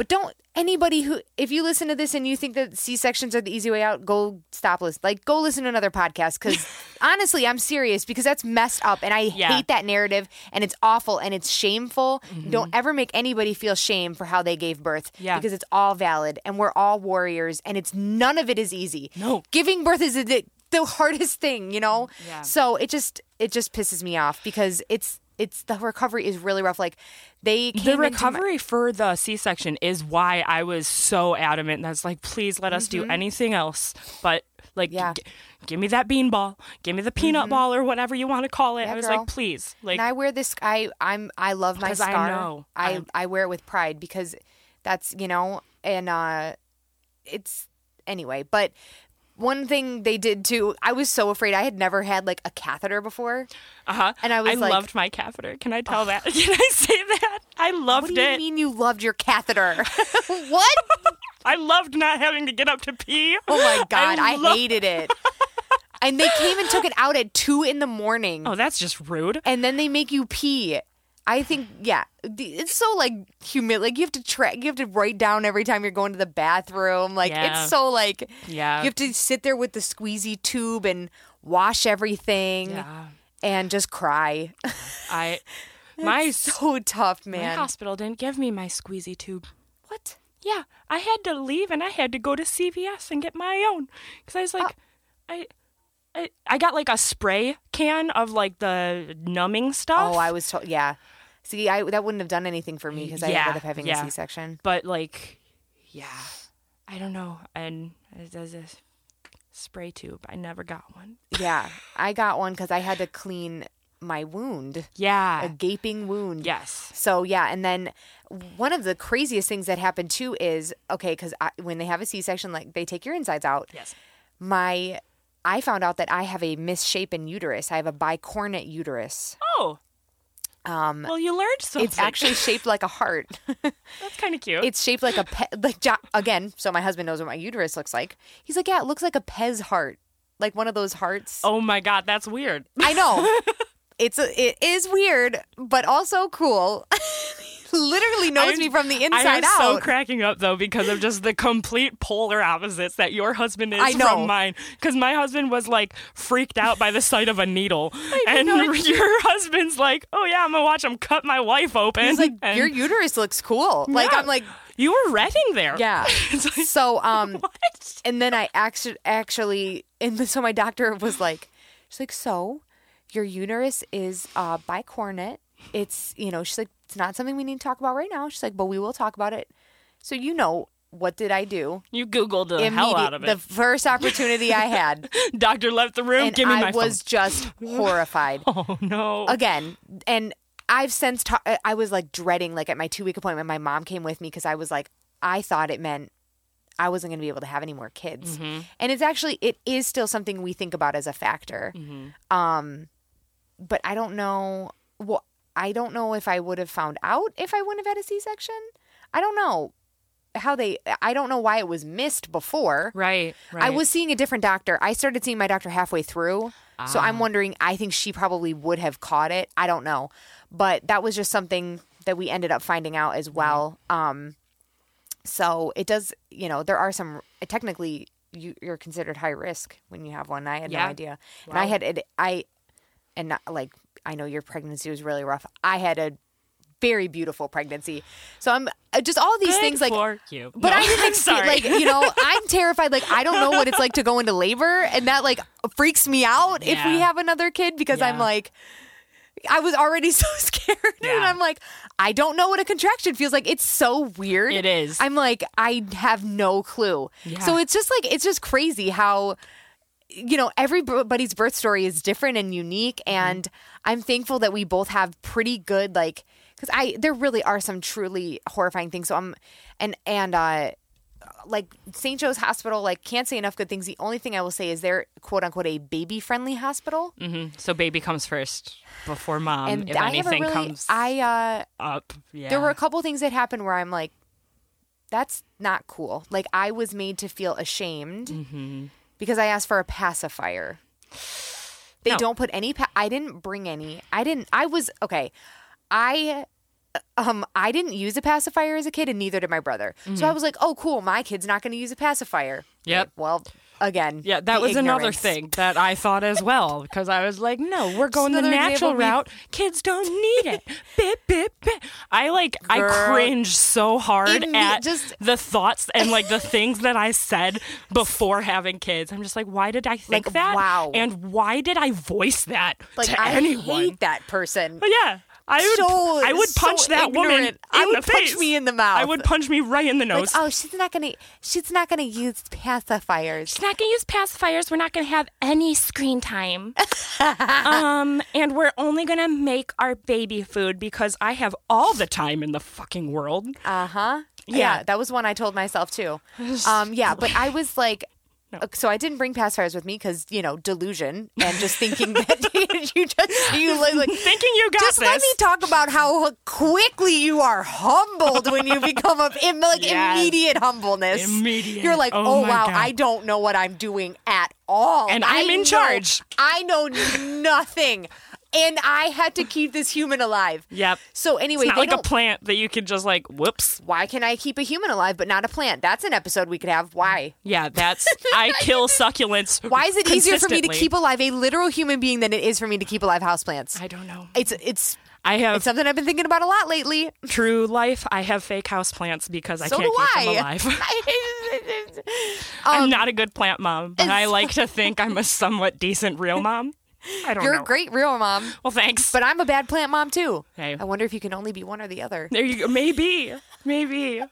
[SPEAKER 1] But don't anybody who if you listen to this and you think that C sections are the easy way out, go stop listen. Like go listen to another podcast because honestly, I'm serious because that's messed up and I
[SPEAKER 2] Yeah.
[SPEAKER 1] hate that narrative and it's awful and it's shameful.
[SPEAKER 2] Mm-hmm.
[SPEAKER 1] Don't ever make anybody feel shame for how they gave birth.
[SPEAKER 2] Yeah.
[SPEAKER 1] Because it's all valid and we're all warriors and it's none of it is easy.
[SPEAKER 2] No.
[SPEAKER 1] Giving birth is the, the hardest thing, you know?
[SPEAKER 2] Yeah.
[SPEAKER 1] So it just it just pisses me off because it's it's the recovery is really rough. Like they came
[SPEAKER 2] The
[SPEAKER 1] into my-
[SPEAKER 2] recovery for the C-section is why I was so adamant. That's like, please let us do anything else, but like,
[SPEAKER 1] Mm-hmm. Yeah.
[SPEAKER 2] g- give me that bean ball, give me the peanut ball, or whatever you want to call it.
[SPEAKER 1] Yeah,
[SPEAKER 2] I was
[SPEAKER 1] girl.
[SPEAKER 2] like, please, like,
[SPEAKER 1] and I wear this. I I'm I love my
[SPEAKER 2] 'Cause I
[SPEAKER 1] scar.
[SPEAKER 2] know.
[SPEAKER 1] I
[SPEAKER 2] I-
[SPEAKER 1] I wear it with pride because that's you know, and uh, it's anyway. But one thing they did too, I was so afraid. I had never had like a catheter before.
[SPEAKER 2] uh huh.
[SPEAKER 1] and I was
[SPEAKER 2] I
[SPEAKER 1] like-
[SPEAKER 2] loved my catheter. Can I tell that? Can I say that? I loved
[SPEAKER 1] What do you
[SPEAKER 2] it.
[SPEAKER 1] mean you loved your catheter? what?
[SPEAKER 2] I loved not having to get up to pee.
[SPEAKER 1] Oh my god, I,
[SPEAKER 2] lo-
[SPEAKER 1] hated it. And they came and took it out at two in the morning,
[SPEAKER 2] Oh, that's just rude.
[SPEAKER 1] and then they make you pee. I think, yeah, it's so like humid. Like you have to track, you have to write down every time you're going to the bathroom. Like
[SPEAKER 2] Yeah.
[SPEAKER 1] it's so like,
[SPEAKER 2] Yeah.
[SPEAKER 1] you have to sit there with the squeezy tube and wash everything
[SPEAKER 2] Yeah.
[SPEAKER 1] and just cry.
[SPEAKER 2] I my
[SPEAKER 1] so tough,
[SPEAKER 2] my
[SPEAKER 1] man.
[SPEAKER 2] hospital didn't give me my squeezy tube.
[SPEAKER 1] What?
[SPEAKER 2] Yeah, I had to leave and I had to go to CVS and get my own because I was like, uh I, I, I got like a spray can of like the numbing stuff.
[SPEAKER 1] Oh, I was told. Yeah. See, I that wouldn't have done anything for me because I
[SPEAKER 2] Yeah,
[SPEAKER 1] ended up having
[SPEAKER 2] yeah.
[SPEAKER 1] a C-section.
[SPEAKER 2] but like, yeah, I don't know. And there's a spray tube. I never got one.
[SPEAKER 1] Yeah, I got one because I had to clean my wound,
[SPEAKER 2] Yeah, a
[SPEAKER 1] gaping wound.
[SPEAKER 2] yes.
[SPEAKER 1] So yeah, and then one of the craziest things that happened too is okay because when they have a C-section, like they take your insides out.
[SPEAKER 2] Yes.
[SPEAKER 1] My, I found out that I have a misshapen uterus. I have a bicornuate uterus.
[SPEAKER 2] Oh. Um. Well, you learned something.
[SPEAKER 1] It's actually shaped like a heart.
[SPEAKER 2] that's kind of cute.
[SPEAKER 1] it's shaped like a pe- like jo- again. So my husband knows what my uterus looks like. He's like, yeah, it looks like a Pez heart, like one of those hearts.
[SPEAKER 2] oh my god, that's weird.
[SPEAKER 1] I know. It's a, it is weird, but also cool. Literally knows
[SPEAKER 2] I'm-
[SPEAKER 1] me from the inside I
[SPEAKER 2] am so cracking up though because of just the complete polar opposites that your husband is from mine. Because my husband was like freaked out by the sight of a needle, and your husband's like, "Oh yeah, I'm gonna watch him cut my wife open."
[SPEAKER 1] He's like,
[SPEAKER 2] And-
[SPEAKER 1] your uterus looks cool. Like
[SPEAKER 2] Yeah.
[SPEAKER 1] I'm like,
[SPEAKER 2] you were retting there.
[SPEAKER 1] yeah.
[SPEAKER 2] Like,
[SPEAKER 1] so um,
[SPEAKER 2] what?
[SPEAKER 1] and then I actually actually, and then- so my doctor was like, she's like, so your uterus is uh bicornuate. It's you know, she's like, it's not something we need to talk about right now. She's like, but we will talk about it. So you know, what did I do?
[SPEAKER 2] You Googled the hell out of it.
[SPEAKER 1] The first opportunity I had,
[SPEAKER 2] Doctor left the room. Give me
[SPEAKER 1] I
[SPEAKER 2] my
[SPEAKER 1] was just horrified.
[SPEAKER 2] Oh no.
[SPEAKER 1] Again, and I've since ta- I was like dreading like at my two week appointment. My mom came with me because I was like, I thought it meant I wasn't going to be able to have any more kids.
[SPEAKER 2] Mm-hmm.
[SPEAKER 1] And it's actually it is still something we think about as a factor.
[SPEAKER 2] Mm-hmm.
[SPEAKER 1] Um, but I don't know. Well, I don't know if I would have found out if I wouldn't have had a C section. I don't know how they. I don't know why it was missed before.
[SPEAKER 2] Right. Right.
[SPEAKER 1] I was seeing a different doctor. I started seeing my doctor halfway through. So I'm
[SPEAKER 2] Ah.
[SPEAKER 1] wondering, I think she probably would have caught it. I don't know. But that was just something that we ended up finding out as well. Um, so it does, you know, there are some, technically, you, you're considered high risk when you have one. I had
[SPEAKER 2] Yeah.
[SPEAKER 1] no idea. And I had, it, I, and not, like, I know your pregnancy was really rough. I had a very beautiful pregnancy. So I'm uh, just all these
[SPEAKER 2] Good
[SPEAKER 1] things like,
[SPEAKER 2] for you.
[SPEAKER 1] but
[SPEAKER 2] No,
[SPEAKER 1] I didn't
[SPEAKER 2] sorry.
[SPEAKER 1] like you know I'm terrified. Like I don't know what it's like to go into labor, and that like freaks me out if we have another kid because I'm like. I was already so scared, and I'm like, I don't know what a contraction feels like. It's so weird.
[SPEAKER 2] It is.
[SPEAKER 1] I'm like, I have no clue.
[SPEAKER 2] Yeah.
[SPEAKER 1] So it's just like, it's just crazy how, you know, everybody's birth story is different and unique,
[SPEAKER 2] Mm-hmm.
[SPEAKER 1] and I'm thankful that we both have pretty good like, because I there really are some truly horrifying things. So I'm, and and uh, like St. Joe's Hospital, like can't say enough good things. The only thing I will say is they're quote unquote a baby friendly hospital,
[SPEAKER 2] Mhm. So baby comes first before mom.
[SPEAKER 1] and
[SPEAKER 2] if
[SPEAKER 1] I
[SPEAKER 2] anything
[SPEAKER 1] really
[SPEAKER 2] comes
[SPEAKER 1] I uh
[SPEAKER 2] up, yeah.
[SPEAKER 1] there were a couple things that happened where I'm like, that's not cool. Like I was made to feel ashamed
[SPEAKER 2] Mm-hmm.
[SPEAKER 1] Because I asked for a pacifier. They
[SPEAKER 2] No.
[SPEAKER 1] don't put any. Pa- I didn't bring any. I didn't. I was okay. I um I didn't use a pacifier as a kid, and neither did my brother. So I was like, oh cool, my kid's not going to use a pacifier.
[SPEAKER 2] Mm-hmm. Yep.
[SPEAKER 1] Okay, well, again,
[SPEAKER 2] Yeah, that was another thing that I thought as well because I was like, no, we're going the natural
[SPEAKER 1] example of me-
[SPEAKER 2] route. Kids don't need it. bip bip bip. I like I
[SPEAKER 1] Girl.
[SPEAKER 2] cringe so hard
[SPEAKER 1] Imme-
[SPEAKER 2] at
[SPEAKER 1] just-
[SPEAKER 2] the thoughts and like the things that I said before having kids. I'm just like, why did I think
[SPEAKER 1] Like,
[SPEAKER 2] that?
[SPEAKER 1] wow.
[SPEAKER 2] And why did I voice that
[SPEAKER 1] Like
[SPEAKER 2] to
[SPEAKER 1] I
[SPEAKER 2] anyone?
[SPEAKER 1] hate that person.
[SPEAKER 2] But yeah. I would,
[SPEAKER 1] So-
[SPEAKER 2] I would
[SPEAKER 1] so
[SPEAKER 2] punch that woman
[SPEAKER 1] ignorant.
[SPEAKER 2] in
[SPEAKER 1] I would
[SPEAKER 2] the
[SPEAKER 1] punch
[SPEAKER 2] face.
[SPEAKER 1] me in the mouth.
[SPEAKER 2] I would punch me right in the
[SPEAKER 1] Like,
[SPEAKER 2] nose.
[SPEAKER 1] oh, she's not gonna. She's not gonna use pacifiers.
[SPEAKER 2] She's not gonna use pacifiers. We're not gonna have any screen time. um, and we're only gonna make our baby food because I have all the time in the fucking world.
[SPEAKER 1] Uh huh. Yeah.
[SPEAKER 2] Yeah.
[SPEAKER 1] that was one I told myself too. Um, yeah, but I was like, uh, so I didn't bring pacifiers with me because you know delusion and just thinking that you just you like, like
[SPEAKER 2] Thinking you got this.
[SPEAKER 1] just
[SPEAKER 2] this.
[SPEAKER 1] let me talk about how quickly you are humbled when you become a im- like
[SPEAKER 2] Yes.
[SPEAKER 1] immediate humbleness.
[SPEAKER 2] Immediate.
[SPEAKER 1] You're like,
[SPEAKER 2] Oh
[SPEAKER 1] oh, wow,
[SPEAKER 2] God.
[SPEAKER 1] I don't know what I'm doing at all,
[SPEAKER 2] And
[SPEAKER 1] I
[SPEAKER 2] I'm in
[SPEAKER 1] know-
[SPEAKER 2] charge.
[SPEAKER 1] I know nothing, and I had to keep this human alive.
[SPEAKER 2] Yep.
[SPEAKER 1] So anyway,
[SPEAKER 2] It's not like a plant that you can just like whoops.
[SPEAKER 1] why can I keep a human alive but not a plant? That's an episode we could have. Why?
[SPEAKER 2] Yeah, that's I kill succulents.
[SPEAKER 1] Why is it easier for me to keep alive a literal human being than it is for me to keep alive houseplants?
[SPEAKER 2] I don't know.
[SPEAKER 1] It's it's
[SPEAKER 2] I have
[SPEAKER 1] it's something I've been thinking about a lot lately.
[SPEAKER 2] true life. I have fake house plants because I
[SPEAKER 1] So
[SPEAKER 2] can't keep them
[SPEAKER 1] I.
[SPEAKER 2] alive.
[SPEAKER 1] Um,
[SPEAKER 2] I'm not a good plant mom, but I like to think I'm a somewhat decent real mom. I don't
[SPEAKER 1] You're
[SPEAKER 2] know.
[SPEAKER 1] a great real mom,
[SPEAKER 2] Well, thanks.
[SPEAKER 1] but I'm a bad plant mom too.
[SPEAKER 2] Hey.
[SPEAKER 1] I wonder if you can only be one or the other.
[SPEAKER 2] There you go. Maybe. Maybe.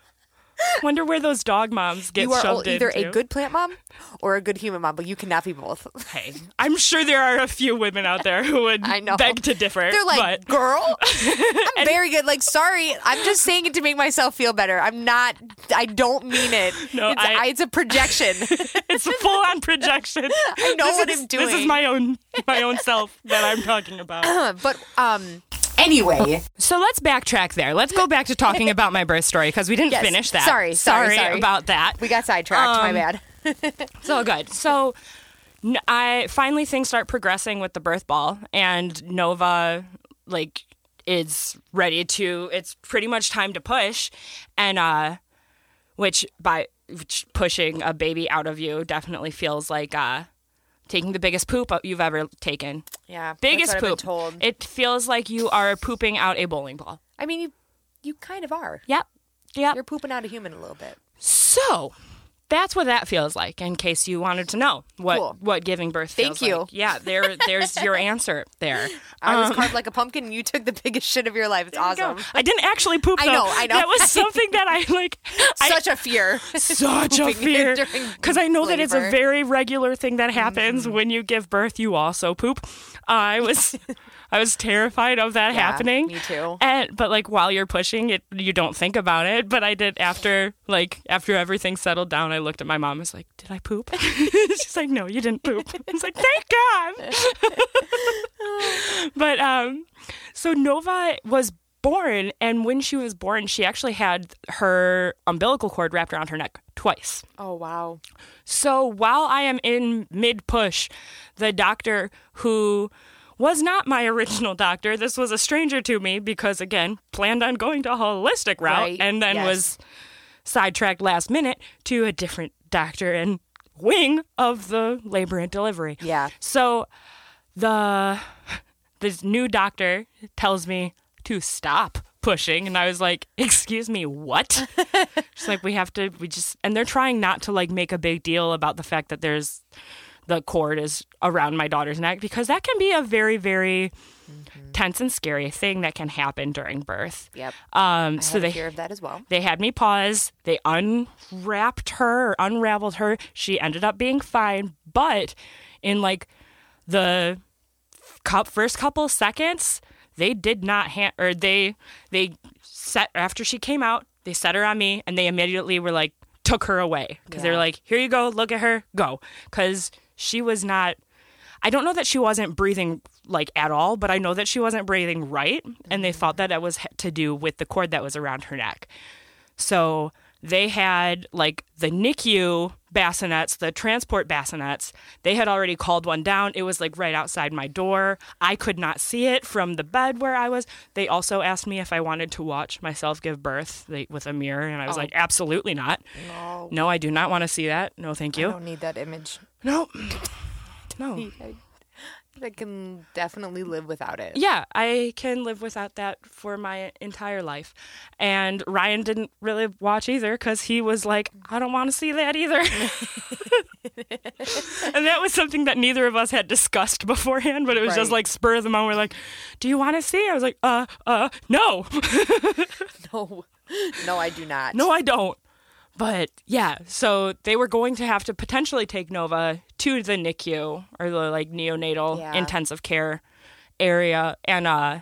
[SPEAKER 2] Wonder where those dog moms get
[SPEAKER 1] You are
[SPEAKER 2] shoved
[SPEAKER 1] either
[SPEAKER 2] into.
[SPEAKER 1] a good plant mom or a good human mom, but you cannot be both.
[SPEAKER 2] Hey, I'm sure there are a few women out there who would
[SPEAKER 1] I know.
[SPEAKER 2] beg to differ.
[SPEAKER 1] They're like,
[SPEAKER 2] but
[SPEAKER 1] girl, I'm very good. Like, sorry, I'm just saying it to make myself feel better. I'm not. I don't mean it.
[SPEAKER 2] No,
[SPEAKER 1] it's,
[SPEAKER 2] I-
[SPEAKER 1] I, it's a projection.
[SPEAKER 2] it's a full on projection.
[SPEAKER 1] I know
[SPEAKER 2] This
[SPEAKER 1] what
[SPEAKER 2] is-
[SPEAKER 1] I'm doing.
[SPEAKER 2] This is my own my own self that I'm talking about.
[SPEAKER 1] but um, anyway,
[SPEAKER 2] So let's backtrack there. Let's go back to talking about my birth story because we didn't
[SPEAKER 1] Yes.
[SPEAKER 2] finish that.
[SPEAKER 1] Sorry, sorry, sorry.
[SPEAKER 2] about that.
[SPEAKER 1] we got sidetracked. my
[SPEAKER 2] Um,
[SPEAKER 1] bad.
[SPEAKER 2] It's all good. So I finally things start progressing with the birth ball, and Nova like is ready to. It's pretty much time to push, and uh, which by which pushing a baby out of you definitely feels like uh taking the biggest poop you've ever taken.
[SPEAKER 1] Yeah,
[SPEAKER 2] Biggest
[SPEAKER 1] that's what I've
[SPEAKER 2] poop.
[SPEAKER 1] been told.
[SPEAKER 2] It feels like you are pooping out a bowling ball.
[SPEAKER 1] I mean, you you kind of are.
[SPEAKER 2] Yep. Yep.
[SPEAKER 1] You're pooping out a human a little bit.
[SPEAKER 2] So, that's what that feels like. In case you wanted to know what
[SPEAKER 1] Cool.
[SPEAKER 2] what giving birth
[SPEAKER 1] Thank you.
[SPEAKER 2] like. Yeah, there there's your answer there.
[SPEAKER 1] I
[SPEAKER 2] Um,
[SPEAKER 1] was carved like a pumpkin. and You took the biggest shit of your life. It's awesome.
[SPEAKER 2] I didn't actually poop.
[SPEAKER 1] I
[SPEAKER 2] though.
[SPEAKER 1] know, I know.
[SPEAKER 2] That was something that I like.
[SPEAKER 1] Such a fear.
[SPEAKER 2] such a fear because I know that it's a.
[SPEAKER 1] Mm-hmm.
[SPEAKER 2] very regular thing that happens when you give birth. You also poop. I was, I was terrified of that
[SPEAKER 1] Yeah,
[SPEAKER 2] happening.
[SPEAKER 1] me too.
[SPEAKER 2] And but like while you're pushing it, you don't think about it. But I did after like after everything settled down. I looked at my mom. and was like, "Did I poop?" She's like, "No, you didn't poop." I was like, "Thank God." but um, so Nova was born, and when she was born, she actually had her umbilical cord wrapped around her neck twice.
[SPEAKER 1] Oh wow.
[SPEAKER 2] So while I am in mid push, the doctor who was not my original doctor, this was a stranger to me because, again, planned on going to a holistic route
[SPEAKER 1] Right,
[SPEAKER 2] and then
[SPEAKER 1] yes.
[SPEAKER 2] was sidetracked last minute to a different doctor and wing of the labor and delivery.
[SPEAKER 1] Yeah.
[SPEAKER 2] So the this new doctor tells me to stop pushing and I was like, "Excuse me, what?" She's like, "We have to we just and they're trying not to like make a big deal about the fact that there's the cord is around my daughter's neck because that can be a very very tense and scary thing that can happen during birth.
[SPEAKER 1] Yep.
[SPEAKER 2] Um so they
[SPEAKER 1] fear of that as well.
[SPEAKER 2] they had me pause. They unwrapped her or unraveled her. She ended up being fine, but in like the first couple seconds, they did not ha- or they they set after she came out. They set her on me, and they immediately were like took her away because they were like, "Here you go, look at her, go," because she was not. I don't know that she wasn't breathing like at all, but I know that she wasn't breathing right, and they mm. thought that it was to do with the cord that was around her neck. So they had like the NICU bassinets, the transport bassinets. They had already called one down. It was like right outside my door. I could not see it from the bed where I was. They also asked me if I wanted to watch myself give birth they, with a mirror, and I was
[SPEAKER 1] Oh.
[SPEAKER 2] like, absolutely not.
[SPEAKER 1] No.
[SPEAKER 2] No, I do not want to see that. No, thank you.
[SPEAKER 1] I don't need that image.
[SPEAKER 2] No. No.
[SPEAKER 1] I, can definitely live without it.
[SPEAKER 2] Yeah, I can live without that for my entire life. And Ryan didn't really watch either because he was like, I don't want to see that either. and that was something that neither of us had discussed beforehand, but it was just like spur of the moment. We're like, Do you want to see? I was like, Uh, uh, no.
[SPEAKER 1] No. No, I do not.
[SPEAKER 2] no, I don't. But yeah, so they were going to have to potentially take Nova to the NICU or the like neonatal
[SPEAKER 1] Yeah.
[SPEAKER 2] intensive care area, and uh,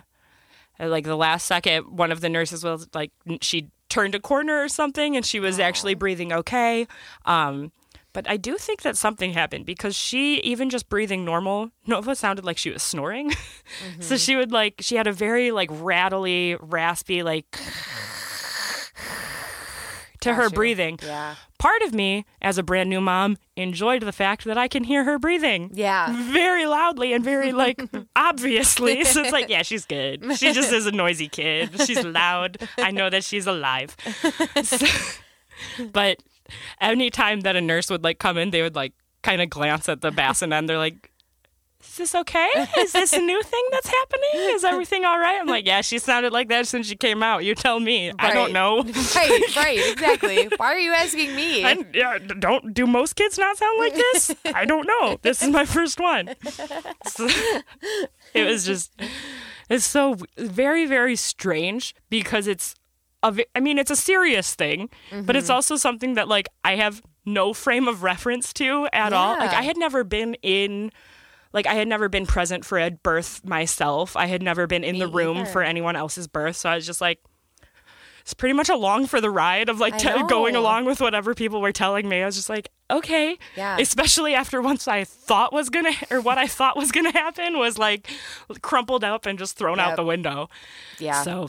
[SPEAKER 2] like the last second, one of the nurses was like, she turned a corner or something, and she was actually breathing okay. Um, but I do think that something happened because she, even just breathing normal, Nova sounded like she was snoring. so she would like, she had a very like rattly, raspy, like to her
[SPEAKER 1] you.
[SPEAKER 2] breathing.
[SPEAKER 1] Yeah.
[SPEAKER 2] Part of me, as a brand new mom, enjoyed the fact that I can hear her breathing
[SPEAKER 1] Yeah.
[SPEAKER 2] very loudly and very like obviously. So it's like, yeah, she's good. She just is a noisy kid. She's loud. I know that she's alive. So- but anytime that a nurse would like come in, they would like kind of glance at the bassinet and they're like, is this okay? Is this a new thing that's happening? Is everything all right? I'm like, yeah, she sounded like that since she came out. You tell me. I don't know.
[SPEAKER 1] right, right, exactly. Why are you asking me?
[SPEAKER 2] And yeah, don't do most kids not sound like this? I don't know. This is my first one. So, it was just it's so very very strange because it's a I mean it's a serious thing, but it's mm-hmm. also something that like I have no frame of reference to at all. Like I had never been in like I had never been present for a birth myself. I had never been in
[SPEAKER 1] Me
[SPEAKER 2] the room
[SPEAKER 1] either.
[SPEAKER 2] for anyone else's birth, so I was just like it's pretty much along for the ride of like te- going along with whatever people were telling me. I was just like, okay.
[SPEAKER 1] Yeah.
[SPEAKER 2] Especially after once I thought was gonna or what I thought was gonna happen was like crumpled up and just thrown out the window.
[SPEAKER 1] yeah.
[SPEAKER 2] So,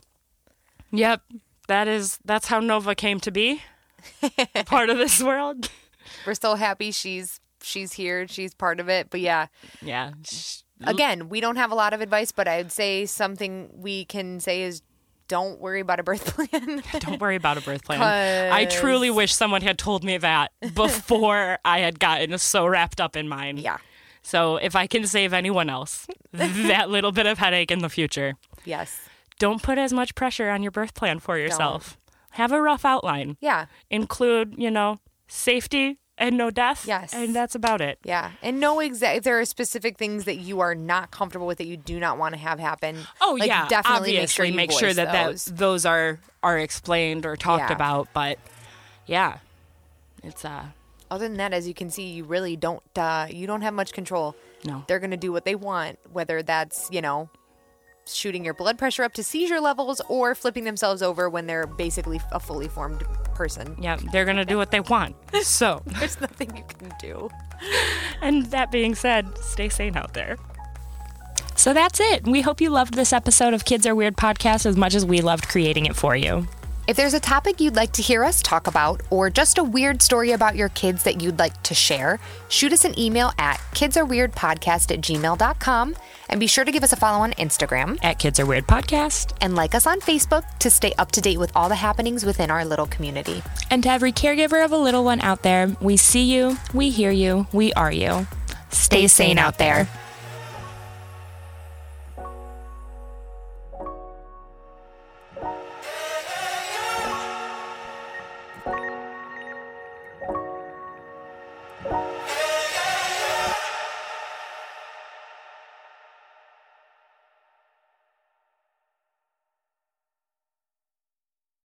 [SPEAKER 2] yep, that is that's how Nova came to be. part of this world.
[SPEAKER 1] We're so happy she's she's here. She's part of it. But yeah,
[SPEAKER 2] Yeah.
[SPEAKER 1] again, we don't have a lot of advice, but I'd say something we can say is don't worry about a birth plan.
[SPEAKER 2] Don't worry about a birth plan. I truly wish someone had told me that before I had gotten so wrapped up in mine.
[SPEAKER 1] yeah.
[SPEAKER 2] So if I can save anyone else that little bit of headache in the future,
[SPEAKER 1] Yes.
[SPEAKER 2] don't put as much pressure on your birth plan for yourself. Have a rough outline.
[SPEAKER 1] Yeah.
[SPEAKER 2] Include, you know, safety and no death.
[SPEAKER 1] Yes.
[SPEAKER 2] And that's about it.
[SPEAKER 1] Yeah, and know exact. If there are specific things that you are not comfortable with that you do not want to have happen.
[SPEAKER 2] Oh
[SPEAKER 1] like,
[SPEAKER 2] yeah,
[SPEAKER 1] definitely
[SPEAKER 2] obviously
[SPEAKER 1] make sure, you voice
[SPEAKER 2] that,
[SPEAKER 1] those.
[SPEAKER 2] that those are are explained or talked
[SPEAKER 1] Yeah.
[SPEAKER 2] about. But yeah, it's uh
[SPEAKER 1] Other than that, as you can see, you really don't. Uh, you don't have much control.
[SPEAKER 2] no.
[SPEAKER 1] They're going to do what they want, whether that's you know, shooting your blood pressure up to seizure levels or flipping themselves over when they're basically a fully formed person.
[SPEAKER 2] Yeah, they're gonna do what they want. So,
[SPEAKER 1] There's nothing you can do.
[SPEAKER 2] and that being said, stay sane out there. So that's it. We hope you loved this episode of Kids Are Weird podcast as much as we loved creating it for you.
[SPEAKER 1] If there's a topic you'd like to hear us talk about, or just a weird story about your kids that you'd like to share, shoot us an email at kidsareweirdpodcast at gmail.com and be sure to give us a follow on Instagram
[SPEAKER 2] At Kids Are Weird Podcast.
[SPEAKER 1] and like us on Facebook to stay up to date with all the happenings within our little community.
[SPEAKER 2] And to every caregiver of a little one out there, we see you, we hear you, we are you. Stay sane out there.
[SPEAKER 3] Thank